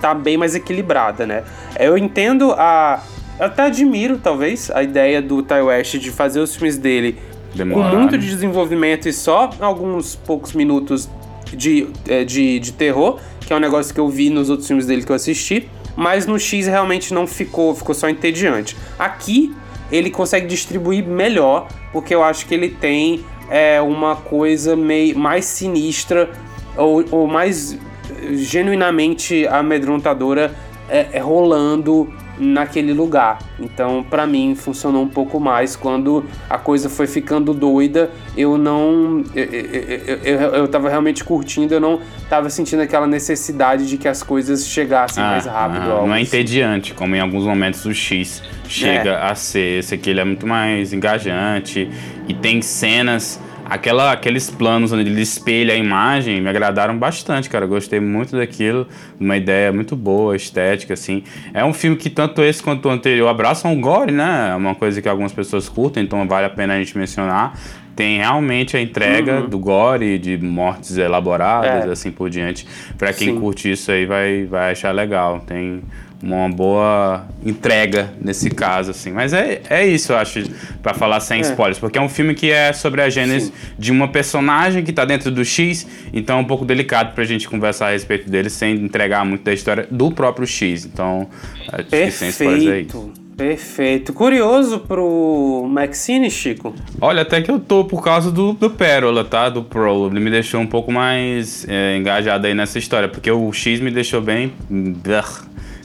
Speaker 1: tá bem mais equilibrada, né? Eu entendo a. Eu até admiro, talvez, a ideia do Ty West de fazer os filmes dele Demora. com muito de desenvolvimento e só alguns poucos minutos de, é, de, de terror, que é um negócio que eu vi nos outros filmes dele que eu assisti. Mas no X realmente não ficou, ficou só entediante. Aqui ele consegue distribuir melhor, porque eu acho que ele tem é, uma coisa meio mais sinistra ou, ou mais genuinamente amedrontadora é, é eu naquele lugar. Então, para mim, funcionou um pouco mais quando a coisa foi ficando doida. Eu não. Eu, eu, eu, eu tava realmente curtindo, eu não tava sentindo aquela necessidade de que as coisas chegassem ah, mais rápido.
Speaker 2: Ah, não é assim. entediante, como em alguns momentos o X chega é. a ser. Esse aqui ele é muito mais engajante e tem cenas aquela, aqueles planos onde ele espelha a imagem me agradaram bastante, cara. Gostei muito daquilo, uma ideia muito boa, estética, assim. É um filme que tanto esse quanto o anterior abraçam o gore, né? É uma coisa que algumas pessoas curtem, então vale a pena a gente mencionar. Tem realmente a entrega uhum. do gore, de mortes elaboradas, é. assim por diante. Para quem Sim. curte isso aí vai, vai achar legal. Tem uma boa entrega nesse caso, assim. Mas é, é isso, eu acho, para falar sem é. spoilers, porque é um filme que é sobre a gênese Sim. de uma personagem que tá dentro do X, então é um pouco delicado pra gente conversar a respeito dele sem entregar muito da história do próprio X. Então,
Speaker 1: acho Perfeito. que sem spoilers é isso. Perfeito. Curioso pro Maxine, Chico?
Speaker 2: Olha, até que eu tô por causa do, do Pérola, tá? Do Pro. Ele me deixou um pouco mais é, engajado aí nessa história, porque o X me deixou bem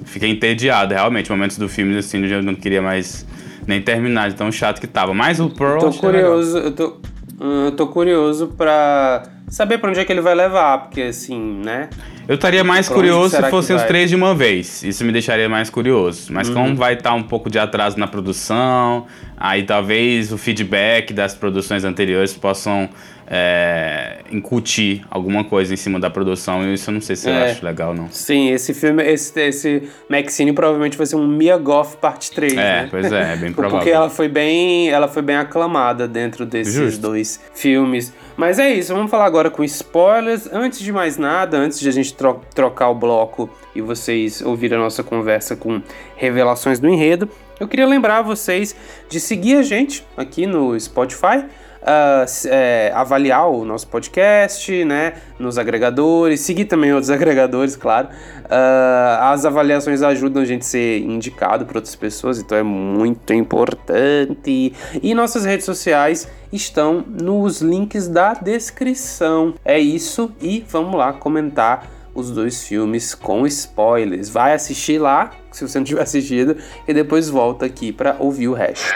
Speaker 2: fiquei entediado, realmente. Momentos do filme, assim, eu não queria mais nem terminar, de tão chato que tava. Mas o Pearl.
Speaker 1: Tô curioso, eu tô, hum, eu tô curioso pra saber pra onde é que ele vai levar, porque assim, né?
Speaker 2: Eu estaria mais curioso se fossem os três de uma vez. Isso me deixaria mais curioso. Mas uhum. como vai estar tá um pouco de atraso na produção, aí talvez o feedback das produções anteriores possam é, incutir alguma coisa em cima da produção. E isso eu não sei se é. eu acho legal, não.
Speaker 1: Sim, esse filme, esse, esse Maxine provavelmente vai ser um Mia Goth parte 3,
Speaker 2: é,
Speaker 1: né?
Speaker 2: pois é, é bem provável.
Speaker 1: Porque ela foi bem, ela foi bem aclamada dentro desses Justo. dois filmes. Mas é isso, vamos falar agora com spoilers. Antes de mais nada, antes de a gente tro trocar o bloco e vocês ouvirem a nossa conversa com revelações do enredo, eu queria lembrar vocês de seguir a gente aqui no Spotify uh, é, avaliar o nosso podcast, né, nos agregadores, seguir também outros agregadores, claro. Uh, as avaliações ajudam a gente a ser indicado para outras pessoas, então é muito importante. E nossas redes sociais estão nos links da descrição. É isso e vamos lá comentar os dois filmes com spoilers. Vai assistir lá, se você não tiver assistido, e depois volta aqui para ouvir o resto.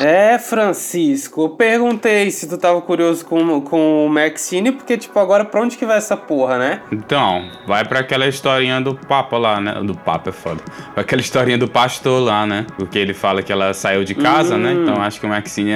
Speaker 1: É, Francisco, eu perguntei se tu tava curioso com, com o Maxine, porque, tipo, agora pra onde que vai essa porra, né?
Speaker 2: Então, vai pra aquela historinha do Papa lá, né? Do Papa é foda. Pra aquela historinha do pastor lá, né? Porque ele fala que ela saiu de casa, né? hum. né? Então acho que o Maxine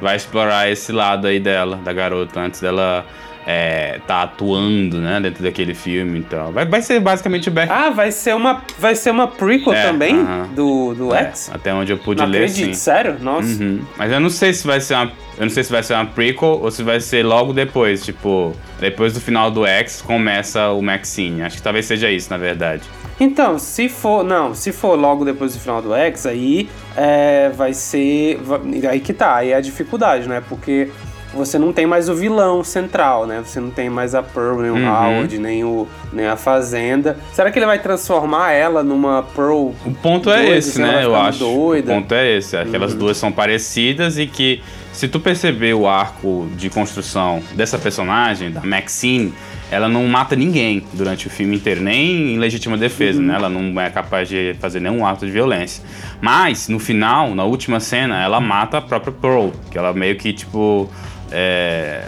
Speaker 2: vai explorar esse lado aí dela, da garota, antes dela é, tá atuando, né, dentro daquele filme, então. Vai, vai ser basicamente o Back.
Speaker 1: Ah, vai ser uma, vai ser uma prequel é, também uh -huh. do, do é, X?
Speaker 2: Até onde eu pude não ler, acredito, sim.
Speaker 1: sério? Nossa.
Speaker 2: Uhum. Mas eu não sei se vai ser uma eu não sei se vai ser uma prequel ou se vai ser logo depois, tipo, depois do final do X começa o Maxine. Acho que talvez seja isso, na verdade.
Speaker 1: Então, se for. Não, se for logo depois do final do X, aí é, vai ser. Vai, aí que tá, aí é a dificuldade, né? Porque você não tem mais o vilão central, né? Você não tem mais a Pearl, nem o uhum. Howard, nem, o, nem a Fazenda. Será que ele vai transformar ela numa Pearl?
Speaker 2: O ponto é esse, né? Eu acho. Doida? O ponto é esse. Aquelas uhum. duas são parecidas e que, se tu perceber o arco de construção dessa personagem, da Maxine, ela não mata ninguém durante o filme inteiro, nem em legítima defesa, uhum. né? Ela não é capaz de fazer nenhum ato de violência. Mas, no final, na última cena, ela mata a própria Pearl, que ela meio que, tipo é,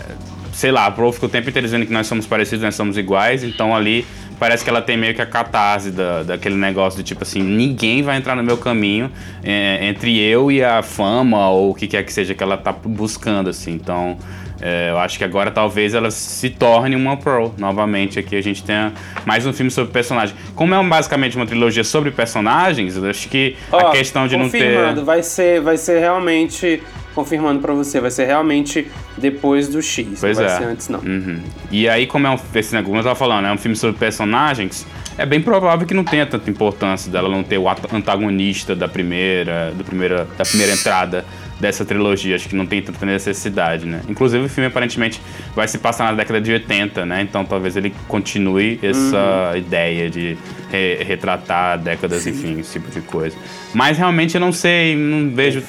Speaker 2: sei lá, a Pro fica o tempo inteiro dizendo que nós somos parecidos, nós somos iguais, então ali parece que ela tem meio que a catarse da, daquele negócio de tipo assim, ninguém vai entrar no meu caminho é, entre eu e a fama ou o que quer que seja que ela tá buscando, assim. Então, É, eu acho que agora talvez ela se torne uma Pearl novamente. Aqui a gente tenha mais um filme sobre personagem. Como é basicamente uma trilogia sobre personagens, eu acho que a questão de não ter.
Speaker 1: Vai ser, vai ser realmente confirmando para você, vai ser realmente depois do X,
Speaker 2: pois
Speaker 1: não
Speaker 2: vai
Speaker 1: é. ser antes não.
Speaker 2: Uhum. E aí, como é um, esse negócio, como eu tava falando, é um filme sobre personagens, é bem provável que não tenha tanta importância dela não ter o antagonista da primeira, do primeira, da primeira entrada dessa trilogia. Acho que não tem tanta necessidade, né? Inclusive, o filme aparentemente vai se passar na década de 80, né? Então talvez ele continue essa uhum. ideia de re retratar décadas, Sim. enfim, esse tipo de coisa. Mas realmente eu não sei, não vejo.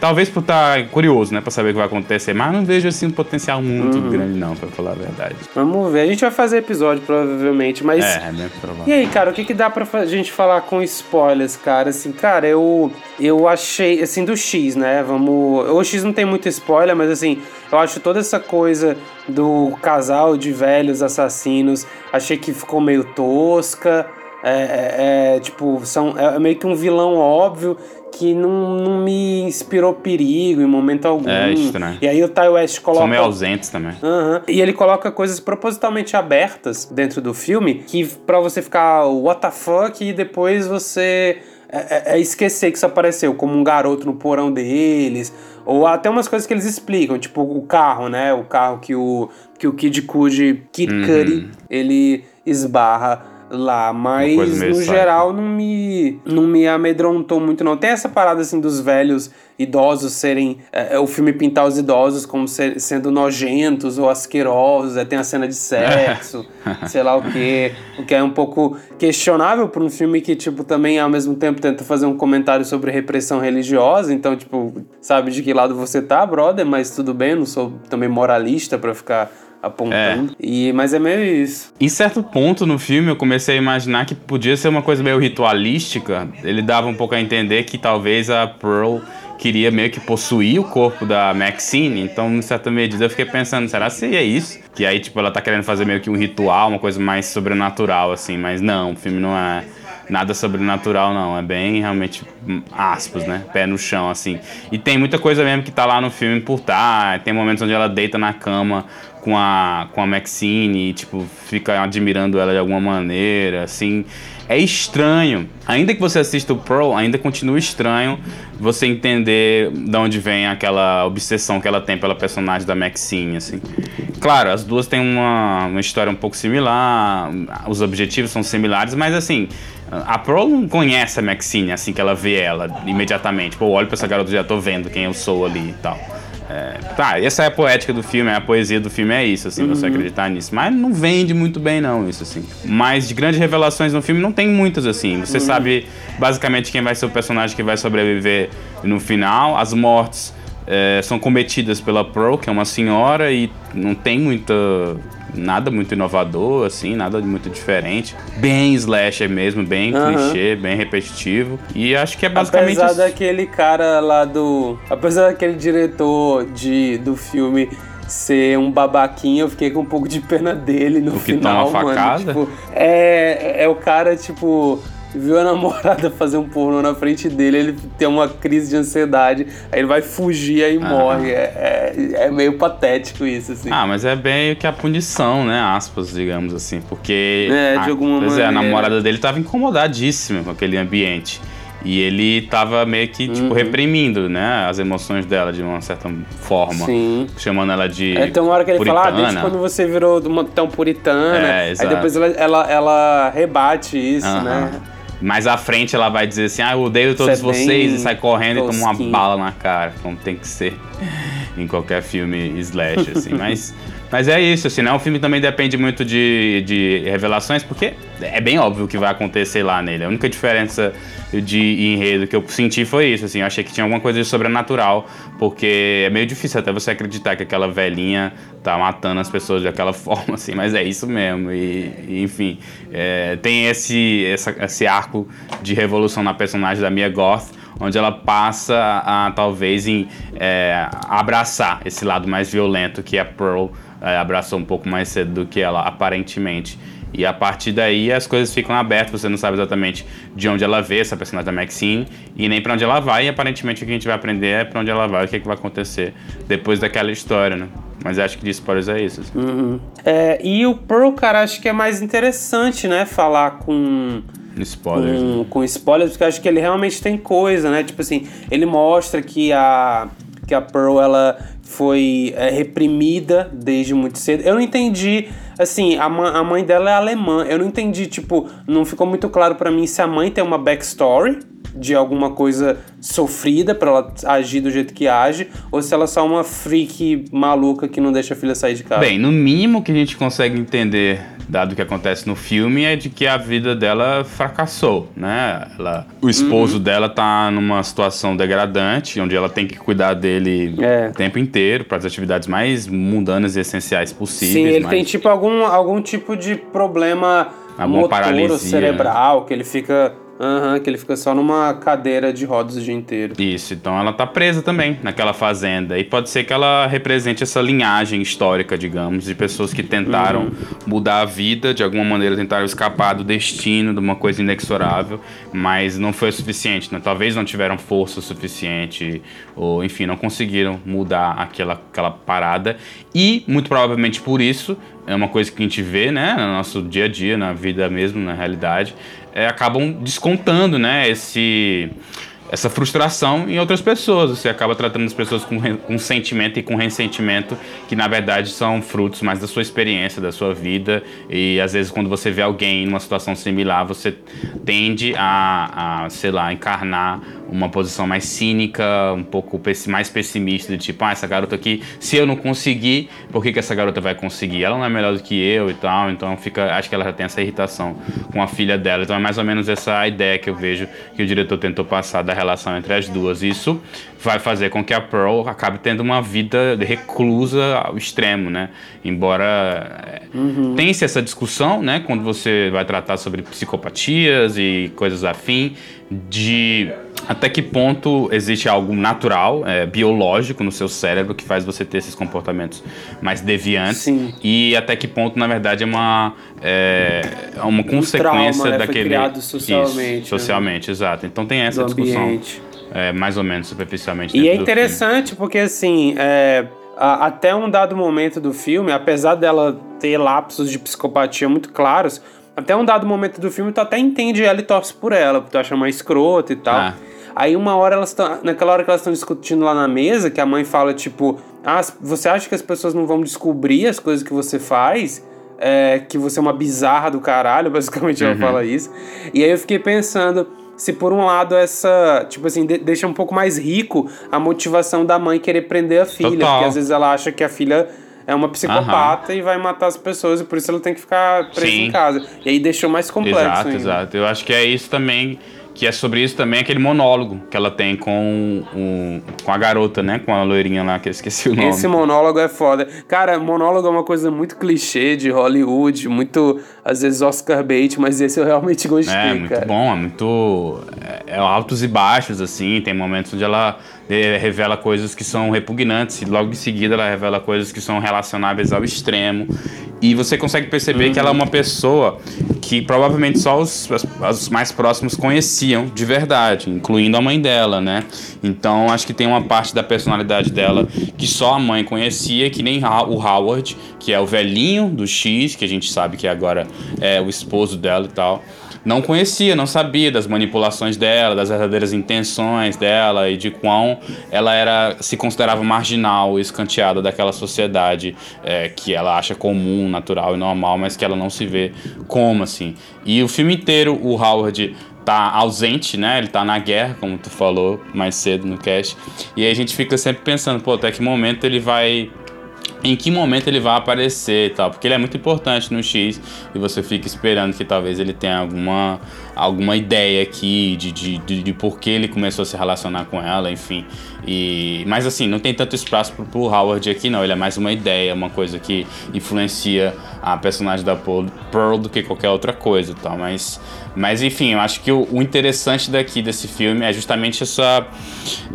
Speaker 2: Talvez por estar tá curioso, né, pra saber o que vai acontecer, mas não vejo assim um potencial muito uhum. grande, não, pra falar a verdade.
Speaker 1: Vamos ver, a gente vai fazer episódio provavelmente, mas.
Speaker 2: É, né.
Speaker 1: E aí, cara, o que, que dá pra gente falar com spoilers, cara? Assim, cara, eu, eu achei, assim, do X, né? Vamos. O X não tem muito spoiler, mas assim, eu acho toda essa coisa do casal de velhos assassinos, achei que ficou meio tosca. É, é, é, tipo, são, é meio que um vilão óbvio que não, não me inspirou perigo em momento algum.
Speaker 2: É estranho.
Speaker 1: E aí o Ty West coloca.
Speaker 2: São meio ausentes também.
Speaker 1: Uhum. E ele coloca coisas propositalmente abertas dentro do filme que para você ficar what the fuck e depois você. É, é, é, esquecer que isso apareceu, como um garoto no porão deles, ou até umas coisas que eles explicam, tipo o carro, né? O carro que o, que o Kid Cudi, Kid uhum. Cudi, ele esbarra lá, mas no geral não me, não me amedrontou muito não. Tem essa parada assim dos velhos idosos serem é, é o filme pintar os idosos como ser, sendo nojentos ou asquerosos, é, tem a cena de sexo, sei lá o que, o que é um pouco questionável para um filme que tipo também ao mesmo tempo tenta fazer um comentário sobre repressão religiosa, então tipo, sabe de que lado você tá, brother, mas tudo bem, não sou também moralista para ficar apontando. É. E, mas é meio isso.
Speaker 2: Em certo ponto no filme eu comecei a imaginar que podia ser uma coisa meio ritualística. Ele dava um pouco a entender que talvez a Pearl queria meio que possuir o corpo da Maxine. Então, em certa medida, eu fiquei pensando, será que é isso? Que aí, tipo, ela tá querendo fazer meio que um ritual, uma coisa mais sobrenatural, assim. Mas não, o filme não é nada sobrenatural, não. É bem realmente aspas, né? Pé no chão, assim. E tem muita coisa mesmo que tá lá no filme por tá. Tem momentos onde ela deita na cama com a, com a Maxine e, tipo, fica admirando ela de alguma maneira, assim. É estranho. Ainda que você assista o Pro, ainda continua estranho você entender de onde vem aquela obsessão que ela tem pela personagem da Maxine, assim. Claro, as duas têm uma, uma história um pouco similar, os objetivos são similares, mas assim, a Pro não conhece a Maxine assim que ela vê ela imediatamente. Pô, olho pra essa garota e já tô vendo quem eu sou ali e tal. É, tá, essa é a poética do filme, a poesia do filme é isso, assim, uhum. você acreditar nisso. Mas não vende muito bem, não, isso, assim. Mas de grandes revelações no filme não tem muitas, assim. Você uhum. sabe basicamente quem vai ser o personagem que vai sobreviver no final. As mortes é, são cometidas pela Pro, que é uma senhora, e não tem muita nada muito inovador, assim, nada muito diferente. Bem slasher mesmo, bem uhum. clichê, bem repetitivo. E acho que é basicamente.
Speaker 1: Apesar daquele cara lá do. Apesar daquele diretor de, do filme ser um babaquinho, eu fiquei com um pouco de pena dele no o que final, toma mano. Facada? Tipo, é, é o cara, tipo viu a namorada fazer um pornô na frente dele, ele tem uma crise de ansiedade, aí ele vai fugir aí ah. morre. É, é, é, meio patético isso, assim.
Speaker 2: Ah, mas é bem que a punição, né? Aspas, digamos assim. Porque.
Speaker 1: É, de alguma
Speaker 2: pois
Speaker 1: maneira.
Speaker 2: É, a namorada dele tava incomodadíssima com aquele ambiente. E ele tava meio que, tipo, uhum. reprimindo, né, as emoções dela de uma certa forma.
Speaker 1: Sim.
Speaker 2: Chamando ela de.
Speaker 1: É, tem uma hora que ele puritana. fala, ah, desde quando você virou uma, tão puritana.
Speaker 2: É, exato.
Speaker 1: Aí depois ela, ela, ela rebate isso, uhum. né?
Speaker 2: Mais à frente ela vai dizer assim: Ah, eu odeio todos vocês e sai correndo tosquinho. e toma uma bala na cara, como tem que ser em qualquer filme slash, assim. mas, mas é isso, assim, né? O filme também depende muito de, de revelações, porque é bem óbvio o que vai acontecer lá nele. A única diferença de enredo que eu senti foi isso, assim, eu achei que tinha alguma coisa de sobrenatural, porque é meio difícil até você acreditar que aquela velhinha tá matando as pessoas daquela forma, assim, mas é isso mesmo, e, enfim, é, tem esse, essa, esse arco de revolução na personagem da Mia Goth, onde ela passa a, talvez, em é, abraçar esse lado mais violento que a Pearl é, abraçou um pouco mais cedo do que ela, aparentemente. E a partir daí as coisas ficam abertas, você não sabe exatamente de onde ela vê essa personagem da Maxine e nem para onde ela vai. E aparentemente o que a gente vai aprender é para onde ela vai, o que, é que vai acontecer depois daquela história, né? Mas acho que de spoilers é isso. Assim.
Speaker 1: Uhum. É, e o Pearl, cara, acho que é mais interessante, né? Falar com.
Speaker 2: Spoilers.
Speaker 1: Com, né? com spoilers, porque acho que ele realmente tem coisa, né? Tipo assim, ele mostra que a. Que a Pearl, ela foi é, reprimida desde muito cedo. Eu não entendi, assim, a, a mãe dela é alemã. Eu não entendi, tipo, não ficou muito claro para mim se a mãe tem uma backstory de alguma coisa sofrida para ela agir do jeito que age, ou se ela é só uma freak maluca que não deixa a filha sair de casa.
Speaker 2: Bem, no mínimo que a gente consegue entender dado o que acontece no filme, é de que a vida dela fracassou, né? Ela, o esposo uhum. dela tá numa situação degradante, onde ela tem que cuidar dele é. o tempo inteiro para as atividades mais mundanas e essenciais possíveis. Sim,
Speaker 1: ele mas... tem tipo algum, algum tipo de problema Alguma motor cerebral, que ele fica uhum, que ele fica só numa cadeira de rodas o dia inteiro.
Speaker 2: Isso, então ela tá presa também naquela fazenda. E pode ser que ela represente essa linhagem histórica, digamos, de pessoas que tentaram uhum. mudar a vida, de alguma maneira tentaram escapar do destino, de uma coisa inexorável, mas não foi o suficiente, né? Talvez não tiveram força suficiente, ou enfim, não conseguiram mudar aquela, aquela parada. E, muito provavelmente por isso, é uma coisa que a gente vê, né, no nosso dia a dia, na vida mesmo, na realidade, é, acabam descontando, né, esse essa frustração em outras pessoas. Você acaba tratando as pessoas com, com sentimento e com ressentimento, que na verdade são frutos mais da sua experiência, da sua vida. E às vezes, quando você vê alguém em uma situação similar, você tende a, a sei lá, encarnar uma posição mais cínica, um pouco mais pessimista, de tipo, ah, essa garota aqui, se eu não conseguir, por que, que essa garota vai conseguir? Ela não é melhor do que eu e tal, então fica, acho que ela já tem essa irritação com a filha dela. Então é mais ou menos essa ideia que eu vejo que o diretor tentou passar da relação entre as duas. Isso vai fazer com que a Pearl acabe tendo uma vida reclusa ao extremo, né? Embora uhum. tenha-se essa discussão, né, quando você vai tratar sobre psicopatias e coisas afim, de até que ponto existe algo natural, é, biológico no seu cérebro que faz você ter esses comportamentos mais deviantes Sim. e até que ponto na verdade é uma é, é uma consequência trauma, né? daquele Foi
Speaker 1: criado socialmente,
Speaker 2: isso, socialmente, né? exato. Então tem essa
Speaker 1: Do
Speaker 2: discussão,
Speaker 1: ambiente.
Speaker 2: é, mais ou menos superficialmente.
Speaker 1: E é interessante porque assim é, até um dado momento do filme, apesar dela ter lapsos de psicopatia muito claros até um dado momento do filme, tu até entende ela e torce por ela, porque tu acha uma escrota e tal. Ah. Aí uma hora elas estão. Naquela hora que elas estão discutindo lá na mesa, que a mãe fala, tipo, ah, você acha que as pessoas não vão descobrir as coisas que você faz? É, que você é uma bizarra do caralho, basicamente uhum. ela fala isso. E aí eu fiquei pensando se por um lado essa, tipo assim, de, deixa um pouco mais rico a motivação da mãe querer prender a filha, Total. porque às vezes ela acha que a filha é uma psicopata e vai matar as pessoas e por isso ela tem que ficar presa Sim. em casa. E aí deixou mais complexo.
Speaker 2: Exato, ainda. exato. Eu acho que é isso também que é sobre isso também aquele monólogo que ela tem com, o, com a garota, né? Com a loirinha lá, que eu esqueci o nome.
Speaker 1: Esse monólogo é foda. Cara, monólogo é uma coisa muito clichê de Hollywood, muito, às vezes, Oscar bait, mas esse eu realmente gostei,
Speaker 2: É, muito
Speaker 1: cara.
Speaker 2: bom, é muito... É altos e baixos, assim, tem momentos onde ela revela coisas que são repugnantes e logo em seguida ela revela coisas que são relacionáveis ao extremo e você consegue perceber uhum. que ela é uma pessoa que provavelmente só os, os, mais próximos conheciam de verdade, incluindo a mãe dela, né? Então acho que tem uma parte da personalidade dela que só a mãe conhecia, que nem o Howard, que é o velhinho do X, que a gente sabe que agora é o esposo dela e tal não conhecia, não sabia das manipulações dela, das verdadeiras intenções dela e de quão ela era se considerava marginal, escanteada daquela sociedade é, que ela acha comum, natural e normal, mas que ela não se vê como assim. E o filme inteiro o Howard tá ausente, né? Ele tá na guerra, como tu falou mais cedo no cast. E aí a gente fica sempre pensando, pô, até que momento ele vai em que momento ele vai aparecer e tal, porque ele é muito importante no X e você fica esperando que talvez ele tenha alguma, alguma ideia aqui de, de, de, de por que ele começou a se relacionar com ela, enfim. E, mas assim, não tem tanto espaço pro, pro Howard aqui não, ele é mais uma ideia, uma coisa que influencia a personagem da Pearl do que qualquer outra coisa e tal. Mas, mas enfim, eu acho que o, o, interessante daqui desse filme é justamente essa,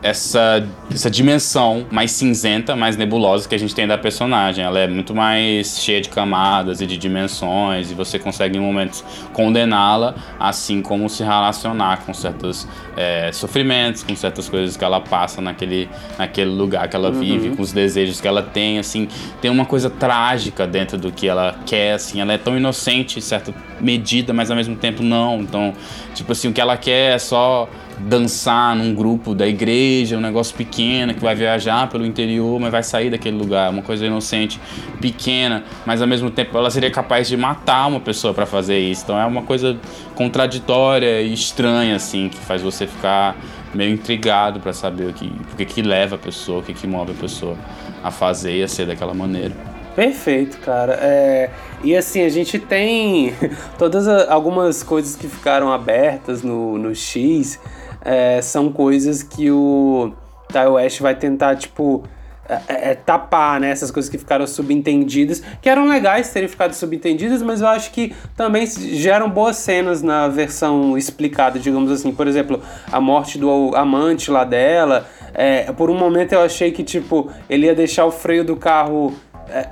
Speaker 2: essa, essa dimensão mais cinzenta, mais nebulosa que a gente tem da personagem. Ela é muito mais cheia de camadas e de dimensões, e você consegue em momentos condená-la, assim como se relacionar com certos é, sofrimentos, com certas coisas que ela passa naquele, naquele lugar que ela uhum. vive, com os desejos que ela tem. Assim, tem uma coisa trágica dentro do que ela quer, assim, ela é tão inocente em certa medida, mas ao mesmo tempo não. Então, tipo assim, o que ela quer é só dançar num grupo da igreja, um negócio pequeno que vai viajar pelo interior, mas vai sair daquele lugar, uma coisa inocente, pequena, mas ao mesmo tempo ela seria capaz de matar uma pessoa para fazer isso. Então é uma coisa contraditória e estranha assim, que faz você ficar meio intrigado para saber o que, o que que leva a pessoa, o que que move a pessoa a fazer e a ser daquela maneira.
Speaker 1: Perfeito, cara. É, e assim, a gente tem todas a, algumas coisas que ficaram abertas no, no X, é, são coisas que o Ty West vai tentar, tipo, é, é, é, tapar, né? Essas coisas que ficaram subentendidas, que eram legais terem ficado subentendidas, mas eu acho que também geram boas cenas na versão explicada, digamos assim. Por exemplo, a morte do amante lá dela. É, por um momento eu achei que, tipo, ele ia deixar o freio do carro é,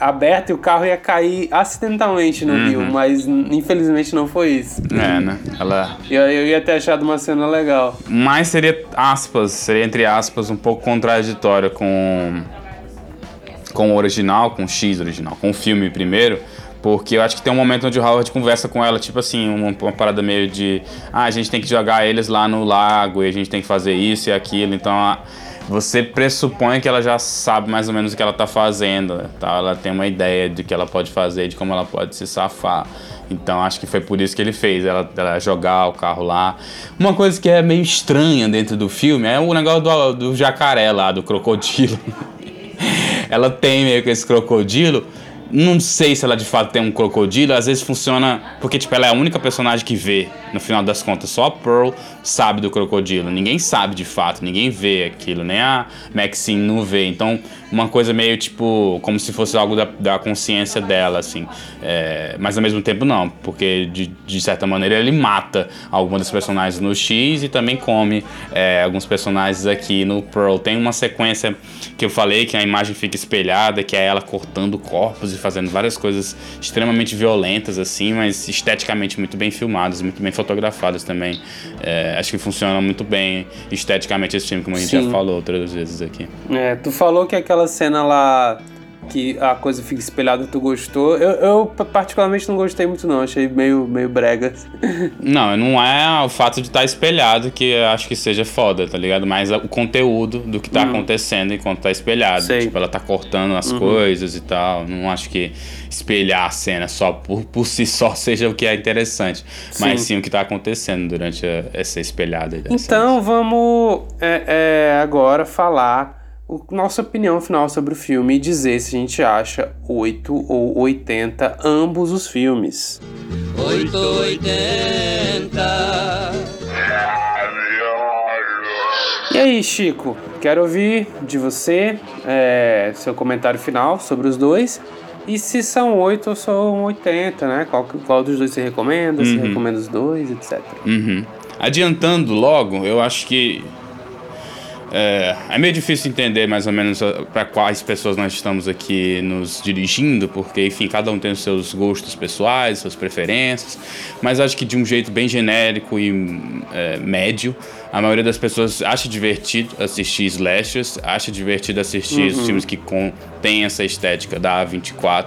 Speaker 1: aberto e o carro ia cair acidentalmente no uhum. rio, mas infelizmente não foi isso.
Speaker 2: É, né? Ela...
Speaker 1: Eu, eu ia ter achado uma cena legal.
Speaker 2: Mas seria, aspas, seria entre aspas, um pouco contraditória com, com o original, com o X original, com o filme primeiro, porque eu acho que tem um momento onde o Howard conversa com ela, tipo assim, uma, uma, parada meio de. Ah, a gente tem que jogar eles lá no lago e a gente tem que fazer isso e aquilo. Então a, você pressupõe que ela já sabe mais ou menos o que ela está fazendo, tá? Ela tem uma ideia de que ela pode fazer, de como ela pode se safar. Então acho que foi por isso que ele fez, ela, ela jogar o carro lá. Uma coisa que é meio estranha dentro do filme é o negócio do, do jacaré lá, do crocodilo. ela tem meio que esse crocodilo, não sei se ela de fato tem um crocodilo, às vezes funciona porque tipo ela é a única personagem que vê, no final das contas, só a Pearl sabe do crocodilo. Ninguém sabe de fato, ninguém vê aquilo, nem a Maxine não vê. Então, uma coisa meio tipo, como se fosse algo da, da consciência dela, assim. É, mas ao mesmo tempo não, porque de, de certa maneira ele mata algumas das personagens no X e também come é, alguns personagens aqui no Pearl. Tem uma sequência que eu falei que a imagem fica espelhada, que é ela cortando corpos e fazendo várias coisas extremamente violentas, assim, mas esteticamente muito bem filmadas, muito bem fotografadas também. É, acho que funciona muito bem esteticamente esse filme, como a gente Sim. já falou outras vezes aqui.
Speaker 1: É, tu falou que aquela cena lá que a coisa fica espelhada, tu gostou. Eu, eu, particularmente não gostei muito não, achei meio, meio brega.
Speaker 2: Não, não é o fato de estar tá espelhado que eu acho que seja foda, tá ligado? Mas o conteúdo do que tá hum. acontecendo enquanto tá espelhado. Sei. Tipo, ela tá cortando as uhum. coisas e tal. Não acho que espelhar a cena só por, por si só seja o que é interessante. Sim. Mas sim o que tá acontecendo durante a, essa espelhada.
Speaker 1: Então, vamos é, é, agora falar nossa opinião final sobre o filme e dizer se a gente acha 8 ou 80 ambos os filmes. 880 E aí, Chico, quero ouvir de você é, seu comentário final sobre os dois. E se são 8 ou são 80, né? Qual, qual dos dois você recomenda? Uhum. Se recomenda os dois, etc.
Speaker 2: Uhum. Adiantando logo, eu acho que é, é meio difícil entender mais ou menos para quais pessoas nós estamos aqui nos dirigindo, porque, enfim, cada um tem os seus gostos pessoais, suas preferências, mas acho que de um jeito bem genérico e é, médio, a maioria das pessoas acha divertido assistir slashers, acha divertido assistir uhum. os filmes que contêm essa estética da A24.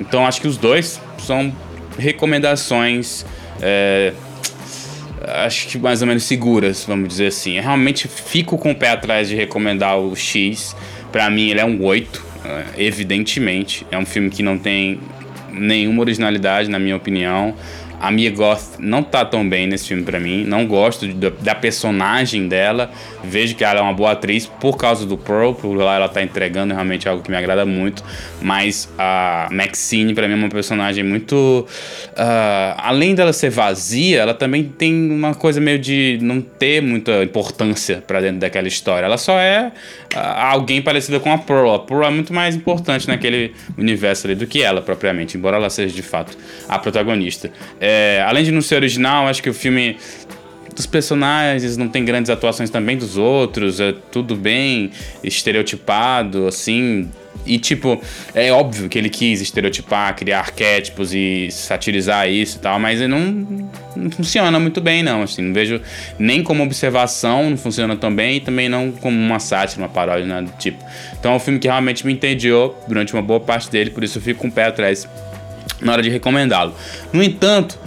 Speaker 2: Então acho que os dois são recomendações. É, acho que mais ou menos seguras, vamos dizer assim. Eu realmente fico com o pé atrás de recomendar o X. Para mim, ele é um 8, evidentemente. É um filme que não tem nenhuma originalidade, na minha opinião. A Mia Goth não tá tão bem nesse filme para mim. Não gosto da, da, personagem dela. Vejo que ela é uma boa atriz por causa do Pearl. Por lá ela tá entregando realmente algo que me agrada muito. Mas a Maxine, para mim, é uma personagem muito. Uh, além dela ser vazia, ela também tem uma coisa meio de não ter muita importância para dentro daquela história. Ela só é uh, alguém parecida com a Pearl. A Pearl é muito mais importante naquele universo ali do que ela propriamente, embora ela seja de fato a protagonista. É, além de não ser original, acho que o filme dos personagens, não tem grandes atuações também dos outros, é tudo bem estereotipado, assim. E, tipo, é óbvio que ele quis estereotipar, criar arquétipos e satirizar isso e tal, mas não, não funciona muito bem, não. Assim, não vejo nem como observação, não funciona tão bem, e também não como uma sátira, uma paródia, nada do tipo. Então é um filme que realmente me entediou durante uma boa parte dele, por isso eu fico com o pé atrás na hora de recomendá-lo. No entanto,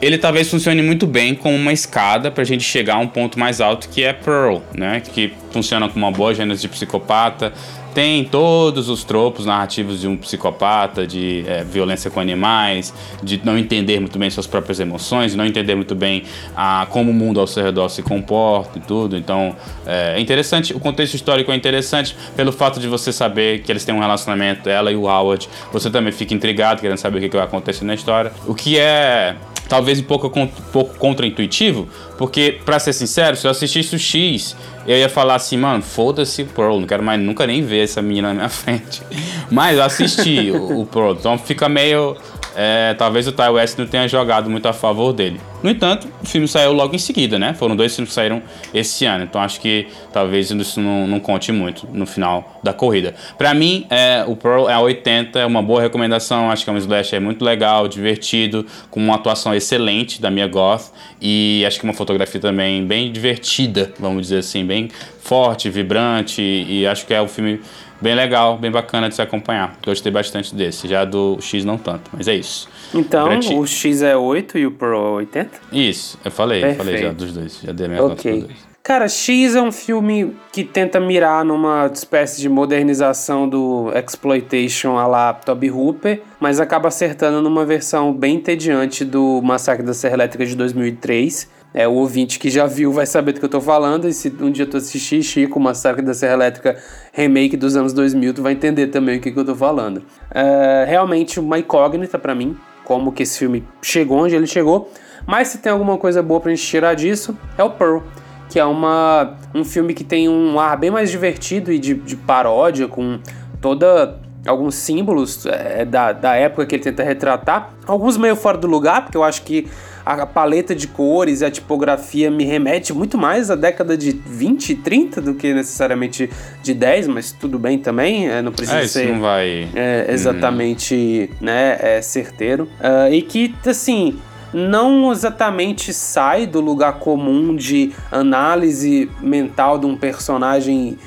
Speaker 2: ele talvez funcione muito bem como uma escada para a gente chegar a um ponto mais alto que é Pearl, né? Que funciona como uma boa gênese de psicopata, tem todos os tropos narrativos de um psicopata, de é, violência com animais, de não entender muito bem suas próprias emoções, não entender muito bem a, como o mundo ao seu redor se comporta e tudo. Então é, é interessante, o contexto histórico é interessante pelo fato de você saber que eles têm um relacionamento, ela e o Howard. Você também fica intrigado, querendo saber o que vai acontecer na história. O que é talvez um pouco, pouco contra-intuitivo, porque, pra ser sincero, se eu assistisse o X, eu ia falar assim, mano, foda-se o Pearl, não quero mais nunca nem ver essa menina na minha frente. Mas eu assisti o, o Pearl, então fica meio é, talvez o Ty West não tenha jogado muito a favor dele. No entanto, o filme saiu logo em seguida, né? Foram dois filmes que saíram esse ano, então acho que talvez isso não, não conte muito no final da corrida. Para mim, é, o Pearl é 80, é uma boa recomendação, acho que é um é muito legal, divertido, com uma atuação excelente da Mia Goth e acho que uma fotografia também bem divertida, vamos dizer assim, bem forte, vibrante e acho que é um filme bem legal, bem bacana de se acompanhar. Gostei bastante desse. Já do X não tanto, mas é isso.
Speaker 1: Então, o X é 8 e o Pro é 80?
Speaker 2: Isso, eu falei, eu falei já dos dois. Já dei a minha okay. nota dois.
Speaker 1: Cara, X é um filme que tenta mirar numa espécie de modernização do exploitation a la Toby Hooper, mas acaba acertando numa versão bem entediante do Massacre da Serra Elétrica de 2003 é, o ouvinte que já viu vai saber do que eu tô falando. E se um dia tu assistir Chico, Massacre da Serra Elétrica remake dos anos 2000, tu vai entender também o que, que eu tô falando. É, realmente uma incógnita para mim, como que esse filme chegou onde ele chegou. Mas se tem alguma coisa boa pra gente tirar disso, é o Pearl. Que é uma, um filme que tem um ar bem mais divertido e de, de paródia, com toda alguns símbolos é, da, da época que ele tenta retratar. Alguns meio fora do lugar, porque eu acho que a paleta de cores e a tipografia me remete muito mais à década de 20, 30 do que necessariamente de 10, mas tudo bem também, é, não precisa
Speaker 2: é,
Speaker 1: ser
Speaker 2: não vai...
Speaker 1: é, exatamente hum. né, é, certeiro. Uh, e que, assim, não exatamente sai do lugar comum de análise mental de um personagem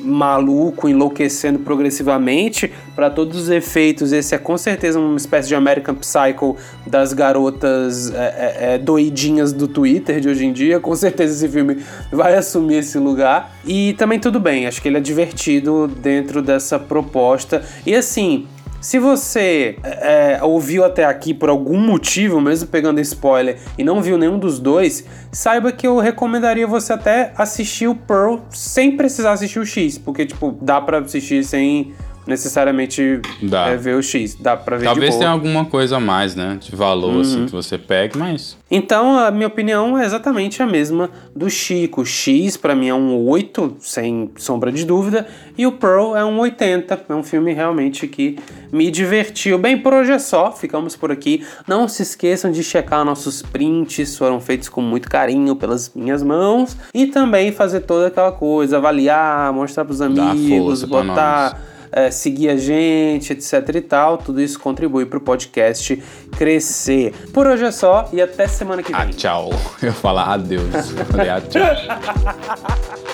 Speaker 1: maluco, enlouquecendo progressivamente. Para todos os efeitos, esse é com certeza uma espécie de American Psycho das garotas é, é, é, doidinhas do Twitter de hoje em dia. Com certeza esse filme vai assumir esse lugar. E também tudo bem, acho que ele é divertido dentro dessa proposta. E assim, se você é, ouviu até aqui por algum motivo, mesmo pegando spoiler, e não viu nenhum dos dois, saiba que eu recomendaria você até assistir o Pearl sem precisar assistir o X, porque, tipo, dá pra assistir sem necessariamente é, ver o X. Dá pra ver
Speaker 2: Talvez tenha alguma coisa a mais, né? De valor, assim, uhum. assim, que você pegue, mas.
Speaker 1: Então, a minha opinião é exatamente a mesma do Chico. O X, para mim, é um 8, sem sombra de dúvida. E o Pearl é um 80. É um filme realmente que me divertiu. Bem, por hoje é só. Ficamos por aqui. Não se esqueçam de checar nossos prints. Foram feitos com muito carinho pelas minhas mãos. E também fazer toda aquela coisa. Avaliar, mostrar pros amigos, botar é, seguir a gente, etc e tal. Tudo isso contribui para o podcast crescer. Por hoje é só e até semana que vem.
Speaker 2: Ah, tchau. Eu ia falar adeus. Eu falei ah, tchau.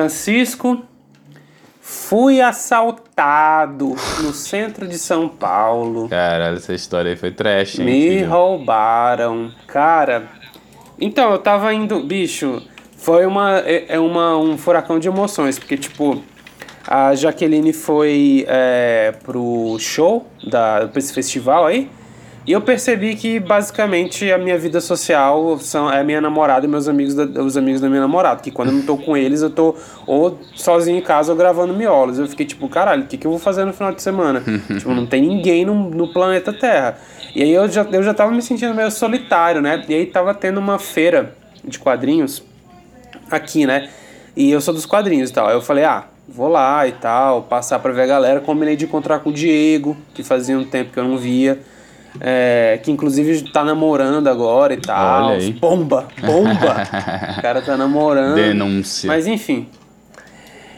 Speaker 1: Francisco, fui assaltado no centro de São Paulo.
Speaker 2: Caralho, essa história aí foi trash, hein?
Speaker 1: Me
Speaker 2: filho?
Speaker 1: roubaram. Cara, então eu tava indo. Bicho, foi uma, é é uma, um furacão de emoções, porque, tipo, a Jaqueline foi é, pro show da, pra esse festival aí. E eu percebi que basicamente a minha vida social são é minha namorada e meus amigos da, os amigos da minha namorada. Que quando eu não tô com eles, eu tô ou sozinho em casa ou gravando miolos. Eu fiquei tipo, caralho, o que, que eu vou fazer no final de semana? tipo, não tem ninguém no, no planeta Terra. E aí eu já, eu já tava me sentindo meio solitário, né? E aí tava tendo uma feira de quadrinhos aqui, né? E eu sou dos quadrinhos e tal. Aí eu falei, ah, vou lá e tal, passar pra ver a galera. Combinei de encontrar com o Diego, que fazia um tempo que eu não via. É, que inclusive tá namorando agora e tal.
Speaker 2: Olha aí.
Speaker 1: Bomba, bomba! o cara tá namorando.
Speaker 2: Denúncia.
Speaker 1: Mas enfim.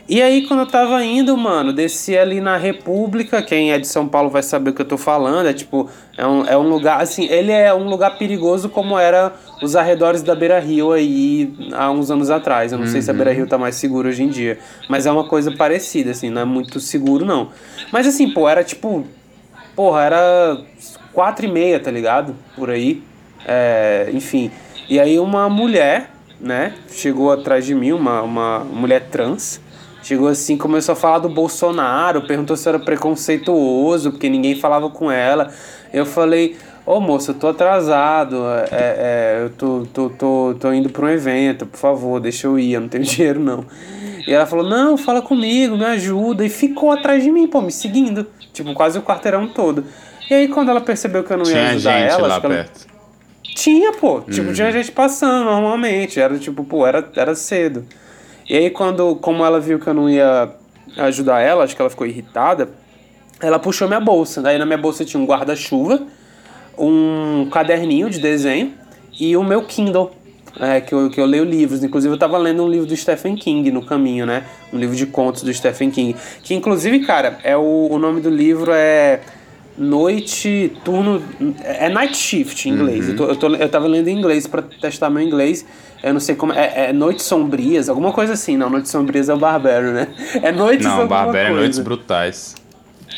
Speaker 1: E aí, quando eu tava indo, mano, desci ali na República. Quem é de São Paulo vai saber o que eu tô falando. É tipo, é um, é um lugar, assim, ele é um lugar perigoso como era os arredores da Beira Rio aí há uns anos atrás. Eu não sei se a Beira Rio tá mais segura hoje em dia. Mas é uma coisa parecida, assim, não é muito seguro, não. Mas assim, pô, era tipo. Porra, era quatro e meia, tá ligado? Por aí. É, enfim. E aí uma mulher, né, chegou atrás de mim, uma, uma mulher trans. Chegou assim, começou a falar do Bolsonaro, perguntou se era preconceituoso, porque ninguém falava com ela. Eu falei, ô moça, eu tô atrasado, é, é, eu tô, tô, tô, tô indo pra um evento, por favor, deixa eu ir, eu não tenho dinheiro não. E ela falou, não, fala comigo, me ajuda. E ficou atrás de mim, pô, me seguindo. Tipo, quase o quarteirão todo. E aí, quando ela percebeu que eu não ia
Speaker 2: Tinha
Speaker 1: ajudar
Speaker 2: gente
Speaker 1: ela,
Speaker 2: lá
Speaker 1: acho que ela-
Speaker 2: perto.
Speaker 1: tinha, pô. Tipo, tinha gente passando normalmente. Era tipo, pô, era, era cedo. E aí, quando, como ela viu que eu não ia ajudar ela, acho que ela ficou irritada, ela puxou minha bolsa. Daí na minha bolsa tinha um guarda-chuva, um caderninho de desenho e o meu Kindle. É, que, eu, que eu leio livros. Inclusive, eu tava lendo um livro do Stephen King no caminho, né? Um livro de contos do Stephen King. Que, inclusive, cara, é o, o nome do livro é Noite, Turno. É Night Shift em inglês. Eu, tô, eu, tô, eu tava lendo em inglês pra testar meu inglês. Eu não sei como. É, é Noites Sombrias, alguma coisa assim. Não, Noites Sombrias é o Barbero, né? É Noites
Speaker 2: Não, Barbera é
Speaker 1: coisa.
Speaker 2: Noites Brutais.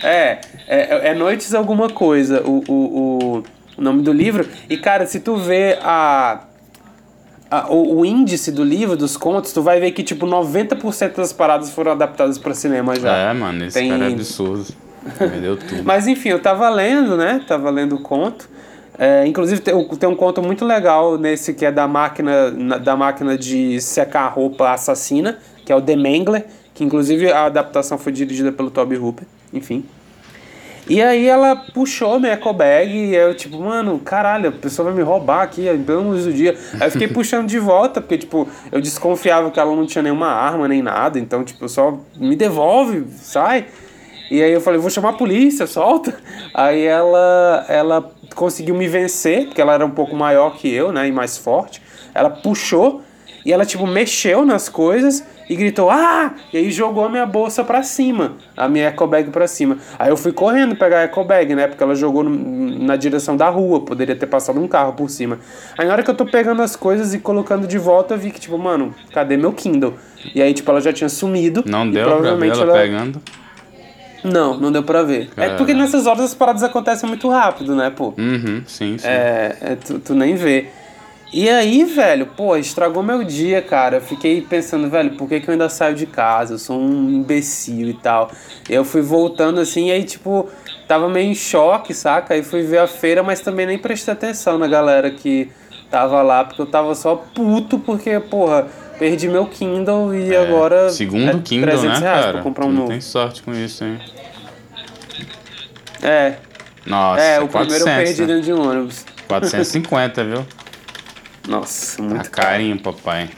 Speaker 1: É, é, é Noites alguma coisa, o, o, o nome do livro. E, cara, se tu vê a, a- o, o índice do livro, dos contos, tu vai ver que, tipo, 90% das paradas foram adaptadas pra cinema já.
Speaker 2: É, mano, esse
Speaker 1: Tem-
Speaker 2: cara é absurdo. Me deu tudo.
Speaker 1: Mas, enfim, eu tava lendo, né? Tava lendo o conto. É, inclusive, tem, tem um conto muito legal nesse que é da máquina, na- da máquina de secar roupa assassina, que é o The Mangler, que inclusive a adaptação foi dirigida pelo Toby Hooper, enfim. E aí ela puxou minha eco bag e eu, tipo, mano, caralho, a pessoa vai me roubar aqui, em pleno do dia. Aí eu fiquei puxando de volta, porque, tipo, eu desconfiava que ela não tinha nenhuma arma nem nada, então, tipo, só me devolve, sai. E aí eu falei, vou chamar a polícia, solta. Aí ela, ela conseguiu me vencer, porque ela era um pouco maior que eu, né, e mais forte. Ela puxou e ela, tipo, mexeu nas coisas e gritou, ah! E aí jogou a minha bolsa pra cima, a minha eco bag pra cima. Aí eu fui correndo pegar a eco bag, né, porque ela jogou no- na direção da rua, poderia ter passado um carro por cima. Aí na hora que eu tô pegando as coisas e colocando de volta, eu vi que, tipo, mano, cadê meu Kindle? E aí, tipo, ela já tinha sumido.
Speaker 2: Não deu pra ver
Speaker 1: provavelmente
Speaker 2: ela pegando.
Speaker 1: não, não deu pra ver. É
Speaker 2: Cara.
Speaker 1: porque nessas horas as paradas acontecem muito rápido, né, pô?
Speaker 2: Uhum, sim, sim.
Speaker 1: É, é, tu, tu nem vê. E aí, velho, pô, estragou meu dia, cara. Eu fiquei pensando, velho, por que, que eu ainda saio de casa? Eu sou um imbecil e tal. Eu fui voltando assim, e aí, tipo, tava meio em choque, saca? Aí fui ver a feira, mas também nem prestei atenção na galera que tava lá, porque eu tava só puto, porque, porra, perdi meu Kindle e agora.
Speaker 2: É, Segundo
Speaker 1: é
Speaker 2: Kindle,
Speaker 1: 300
Speaker 2: né,
Speaker 1: reais
Speaker 2: cara?
Speaker 1: pra comprar um
Speaker 2: Tu
Speaker 1: novo.
Speaker 2: tem sorte com isso, hein?
Speaker 1: É,
Speaker 2: Nossa,
Speaker 1: é, o primeiro eu
Speaker 2: 400,
Speaker 1: perdi
Speaker 2: né?
Speaker 1: dentro de um ônibus.
Speaker 2: 450, viu?
Speaker 1: Nossa,
Speaker 2: Tá
Speaker 1: muito caro.
Speaker 2: carinho, papai.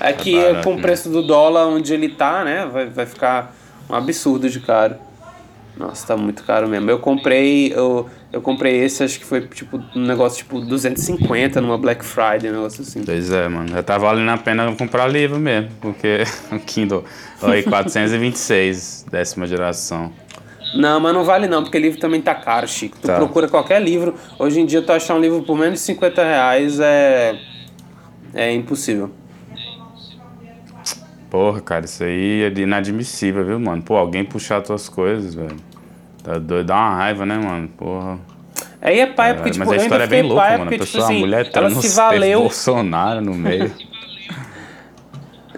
Speaker 1: Aqui,
Speaker 2: Tá barato,
Speaker 1: com o
Speaker 2: né?
Speaker 1: preço do dólar onde ele tá, né? Vai, vai ficar um absurdo de caro. Nossa, tá muito caro mesmo. Eu comprei, eu, eu comprei esse, acho que foi tipo um negócio tipo 250 numa Black Friday, um negócio assim.
Speaker 2: Pois é, mano. Já tá valendo a pena comprar livro mesmo, porque o Kindle. Aí, 426, décima geração.
Speaker 1: Não, mas não vale não, porque livro também tá caro, Chico. Tu
Speaker 2: Tá.
Speaker 1: procura qualquer livro. Hoje em dia, tu achar um livro por menos de 50 reais é. É impossível.
Speaker 2: Porra, cara, isso aí é inadmissível, viu, mano? Pô, alguém puxar tuas coisas, velho. Tá doido, dá uma raiva, né, mano? Porra.
Speaker 1: Aí é pai, porque, é, tipo,
Speaker 2: Mas a história é bem louca,
Speaker 1: pai,
Speaker 2: mano.
Speaker 1: Porque,
Speaker 2: a pessoa,
Speaker 1: tipo, assim,
Speaker 2: a mulher tá
Speaker 1: ela
Speaker 2: no
Speaker 1: se valeu.
Speaker 2: Bolsonaro no meio.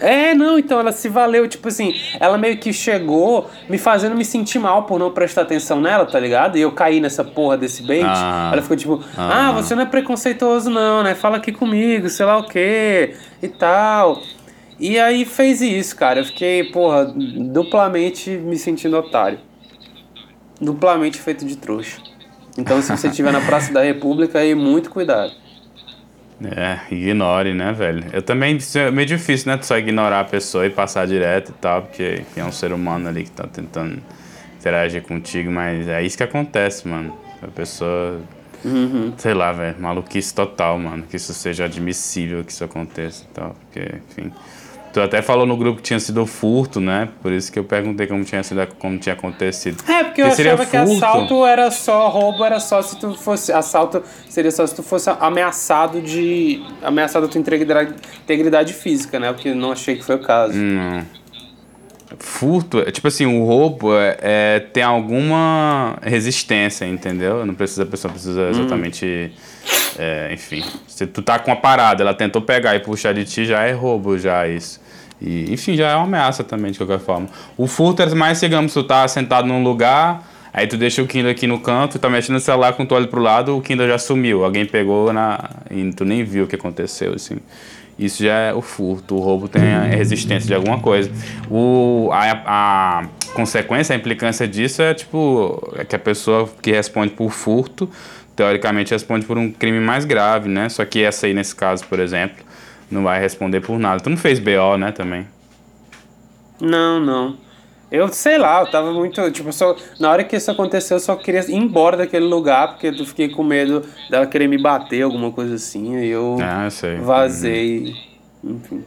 Speaker 1: É, não, então ela se valeu, tipo assim, ela meio que chegou me fazendo me sentir mal por não prestar atenção nela, tá ligado? E eu caí nessa porra desse bait. Ah, ela ficou tipo, ah, ah, você não é preconceituoso não, né? Fala aqui comigo, sei lá o quê e tal. E aí fez isso, cara. Eu fiquei, porra, duplamente me sentindo otário. Duplamente feito de trouxa. Então se você estiver na Praça da República, aí muito cuidado.
Speaker 2: É, ignore, né, velho? Eu também, é meio difícil, né, só ignorar a pessoa e passar direto e tal, porque é um ser humano ali que tá tentando interagir contigo, mas é isso que acontece, mano. A pessoa, uhum. sei lá, velho, maluquice total, mano, que isso seja admissível que isso aconteça e tal, porque, enfim... Tu até falou no grupo que tinha sido furto, né? Por isso que eu perguntei como tinha sido, como tinha acontecido.
Speaker 1: É, porque, porque eu achava que assalto era só roubo, era só se tu fosse assalto seria só se tu fosse ameaçado de ameaçado a tua integridade, integridade física, né? Porque não achei que foi o caso.
Speaker 2: Não. Furto, é, tipo assim, o roubo é, é tem alguma resistência, entendeu? Não precisa a pessoa precisa hum. exatamente hum é, enfim, se tu tá com uma parada, ela tentou pegar e puxar de ti, já é roubo, já isso. E, enfim, já é uma ameaça também, de qualquer forma. O furto é mais, digamos, tu tá sentado num lugar, aí tu deixa o Kindle aqui no canto, tá mexendo no celular com o olho pro lado, o Kindle já sumiu. Alguém pegou na, e tu nem viu o que aconteceu, assim. Isso já é o furto. O roubo tem a resistência de alguma coisa. O, a, a consequência, a implicância disso é, tipo, é que a pessoa que responde por furto teoricamente responde por um crime mais grave, né? Só que essa aí, nesse caso, por exemplo, não vai responder por nada. Tu não fez BO, né, também?
Speaker 1: Não, não. Eu sei lá, eu tava muito. Tipo, só, na hora que isso aconteceu, eu só queria ir embora daquele lugar, porque eu fiquei com medo dela querer me bater, alguma coisa assim. E eu
Speaker 2: ah, sei.
Speaker 1: vazei. Uhum. Enfim.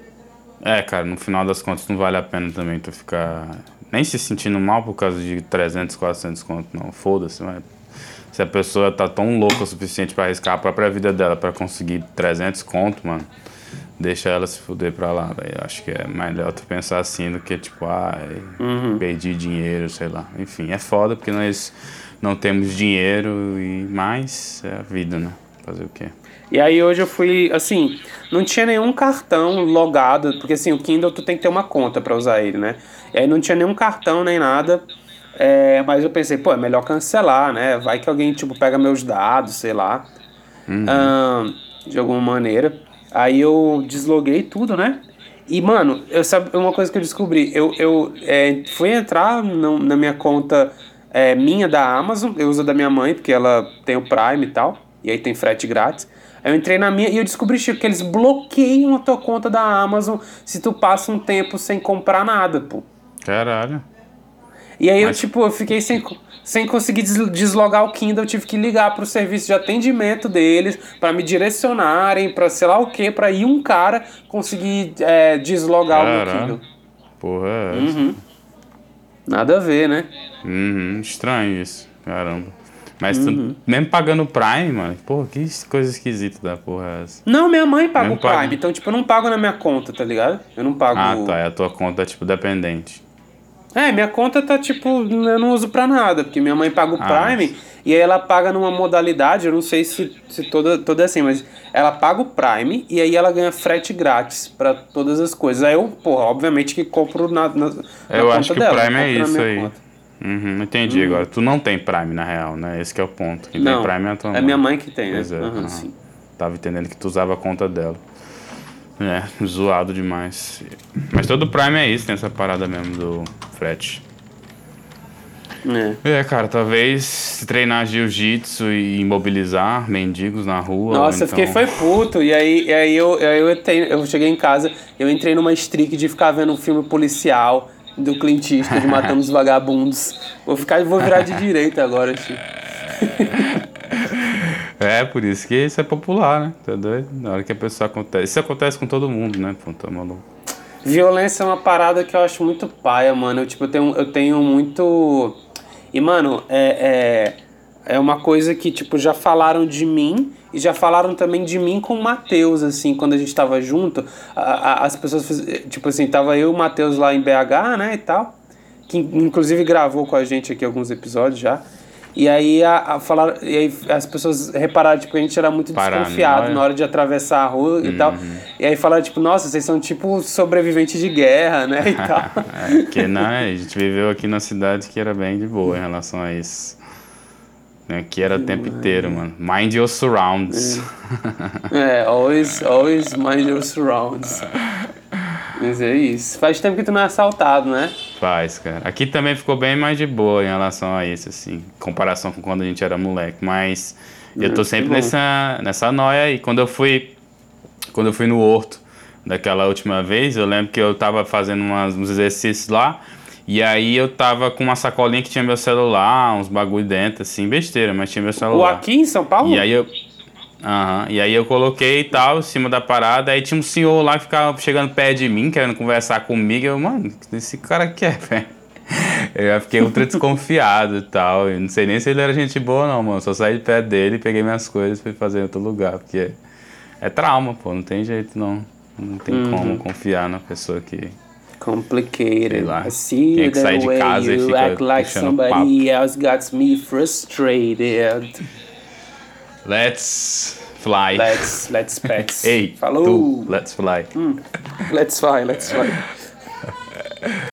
Speaker 2: É, cara, no final das contas não vale a pena também tu ficar nem se sentindo mal por causa de 300, 400 conto, não. Foda-se, mas se a pessoa tá tão louca o suficiente para arriscar a própria vida dela para conseguir 300 conto, mano, deixa ela se fuder pra lá, velho. Acho que é melhor tu pensar assim do que, tipo, ah, uhum. perdi dinheiro, sei lá. Enfim, é foda porque nós não temos dinheiro e mais é a vida, né? Fazer o quê?
Speaker 1: E aí hoje eu fui, assim, não tinha nenhum cartão logado, porque assim, o Kindle tu tem que ter uma conta para usar ele, né? E aí não tinha nenhum cartão nem nada. É, mas eu pensei, pô, é melhor cancelar, né? Vai que alguém, tipo, pega meus dados, sei lá. Uhum. de alguma maneira. Aí eu desloguei tudo, né? E, mano, eu sabe uma coisa que eu descobri. Eu, eu é, fui entrar no, na minha conta é, minha da Amazon. Eu uso da minha mãe, porque ela tem o Prime e tal. E aí tem frete grátis. Aí eu entrei na minha e eu descobri, Chico, que eles bloqueiam a tua conta da Amazon se tu passa um tempo sem comprar nada, pô.
Speaker 2: Caralho.
Speaker 1: E aí Mas... eu, tipo, eu fiquei sem, sem conseguir deslogar o Kindle, eu tive que ligar pro serviço de atendimento deles para me direcionarem para sei lá o que, para ir um cara conseguir é, deslogar Caralho. o meu Kindle.
Speaker 2: Porra, é?
Speaker 1: Uhum. Nada a ver, né?
Speaker 2: Uhum, estranho isso. Caramba. Mas uhum. tu, mesmo pagando o Prime, mano, porra, que coisa esquisita da porra é essa?
Speaker 1: Não, minha mãe paga mesmo o Prime, paga... então, tipo, eu não pago na minha conta, tá ligado? Eu não pago.
Speaker 2: Ah, tá, é a tua conta, tipo, dependente.
Speaker 1: É, minha conta tá tipo, eu não uso pra nada, porque minha mãe paga o ah, Prime e aí ela paga numa modalidade, eu não sei se, se toda, toda é assim, mas ela paga o Prime e aí ela ganha frete grátis pra todas as coisas. Aí eu, porra, obviamente que compro na, na, na
Speaker 2: Eu acho que dela, o Prime é isso aí. Uhum, entendi uhum. agora. Tu não tem Prime na real, né? Esse é o ponto.
Speaker 1: Quem não, tem Prime é a tua mãe. É minha mãe que tem, né?
Speaker 2: Pois é, uhum, sim. Tava entendendo que tu usava a conta dela. É, zoado demais. Mas todo Prime é isso, tem essa parada mesmo do frete. É. é, cara, talvez treinar jiu-jitsu e imobilizar mendigos na rua.
Speaker 1: Nossa, então... eu fiquei então foi puto. E aí, e aí eu, aí eu, eu cheguei em casa, eu entrei numa streak de ficar vendo um filme policial do Clint Eastwood matando os vagabundos. Vou ficar, vou virar de direita agora, tio.
Speaker 2: É, por isso que isso é popular, né? Tá doido? Na hora que a pessoa acontece. Isso acontece com todo mundo, né? Pô, tá maluco.
Speaker 1: Violência é uma parada que eu acho muito paia, mano. Eu, tipo, eu tenho, eu tenho muito. E, mano, é, é, é uma coisa que, tipo, já falaram de mim E já falaram também de mim com o Matheus, assim, quando a gente tava junto. A, a, as pessoas, tipo assim, tava eu e o Matheus lá em BH, né, e tal. Que inclusive gravou com a gente aqui alguns episódios já. E aí, a, a falar, e aí as pessoas repararam, tipo, que a gente era muito Paranoia. desconfiado na hora de atravessar a rua uhum. e tal. E aí falaram, tipo, nossa, vocês são tipo sobreviventes de guerra, né? E tal.
Speaker 2: é, porque né, a gente viveu aqui na cidade que era bem de boa em relação a isso. Aqui era o tempo inteiro, mano. Mind your surrounds.
Speaker 1: É, é always, always mind your surrounds. Mas é isso. Faz tempo que tu não é assaltado, né?
Speaker 2: Faz, cara. Aqui também ficou bem mais de boa em relação a isso, assim, em comparação com quando a gente era moleque. Mas eu tô sempre nessa, nessa noia e quando eu fui. Quando eu fui no Horto daquela última vez, eu lembro que eu tava fazendo umas, uns exercícios lá. E aí eu tava com uma sacolinha que tinha meu celular, uns bagulho dentro, assim, besteira, mas tinha meu celular.
Speaker 1: O aqui em São Paulo?
Speaker 2: E aí eu. Uhum. E aí eu coloquei e tal, em cima da parada, aí tinha um senhor lá que ficava chegando perto de mim, querendo conversar comigo. Eu, mano, esse cara quer, velho. Eu já fiquei ultra desconfiado e tal. Eu não sei nem se ele era gente boa, não, mano. Só saí de perto dele, peguei minhas coisas e fui fazer em outro lugar. Porque é, é trauma, pô. Não tem jeito, não. Não tem uhum. como confiar na pessoa que.
Speaker 1: Complicated. Sei
Speaker 2: lá. See é que sai de casa e fica act like somebody
Speaker 1: papo. else got me frustrated.
Speaker 2: Let's fly.
Speaker 1: Let's, let's pets.
Speaker 2: Ei,
Speaker 1: Falou.
Speaker 2: Tu, let's fly.
Speaker 1: Hum. Let's fly, let's fly.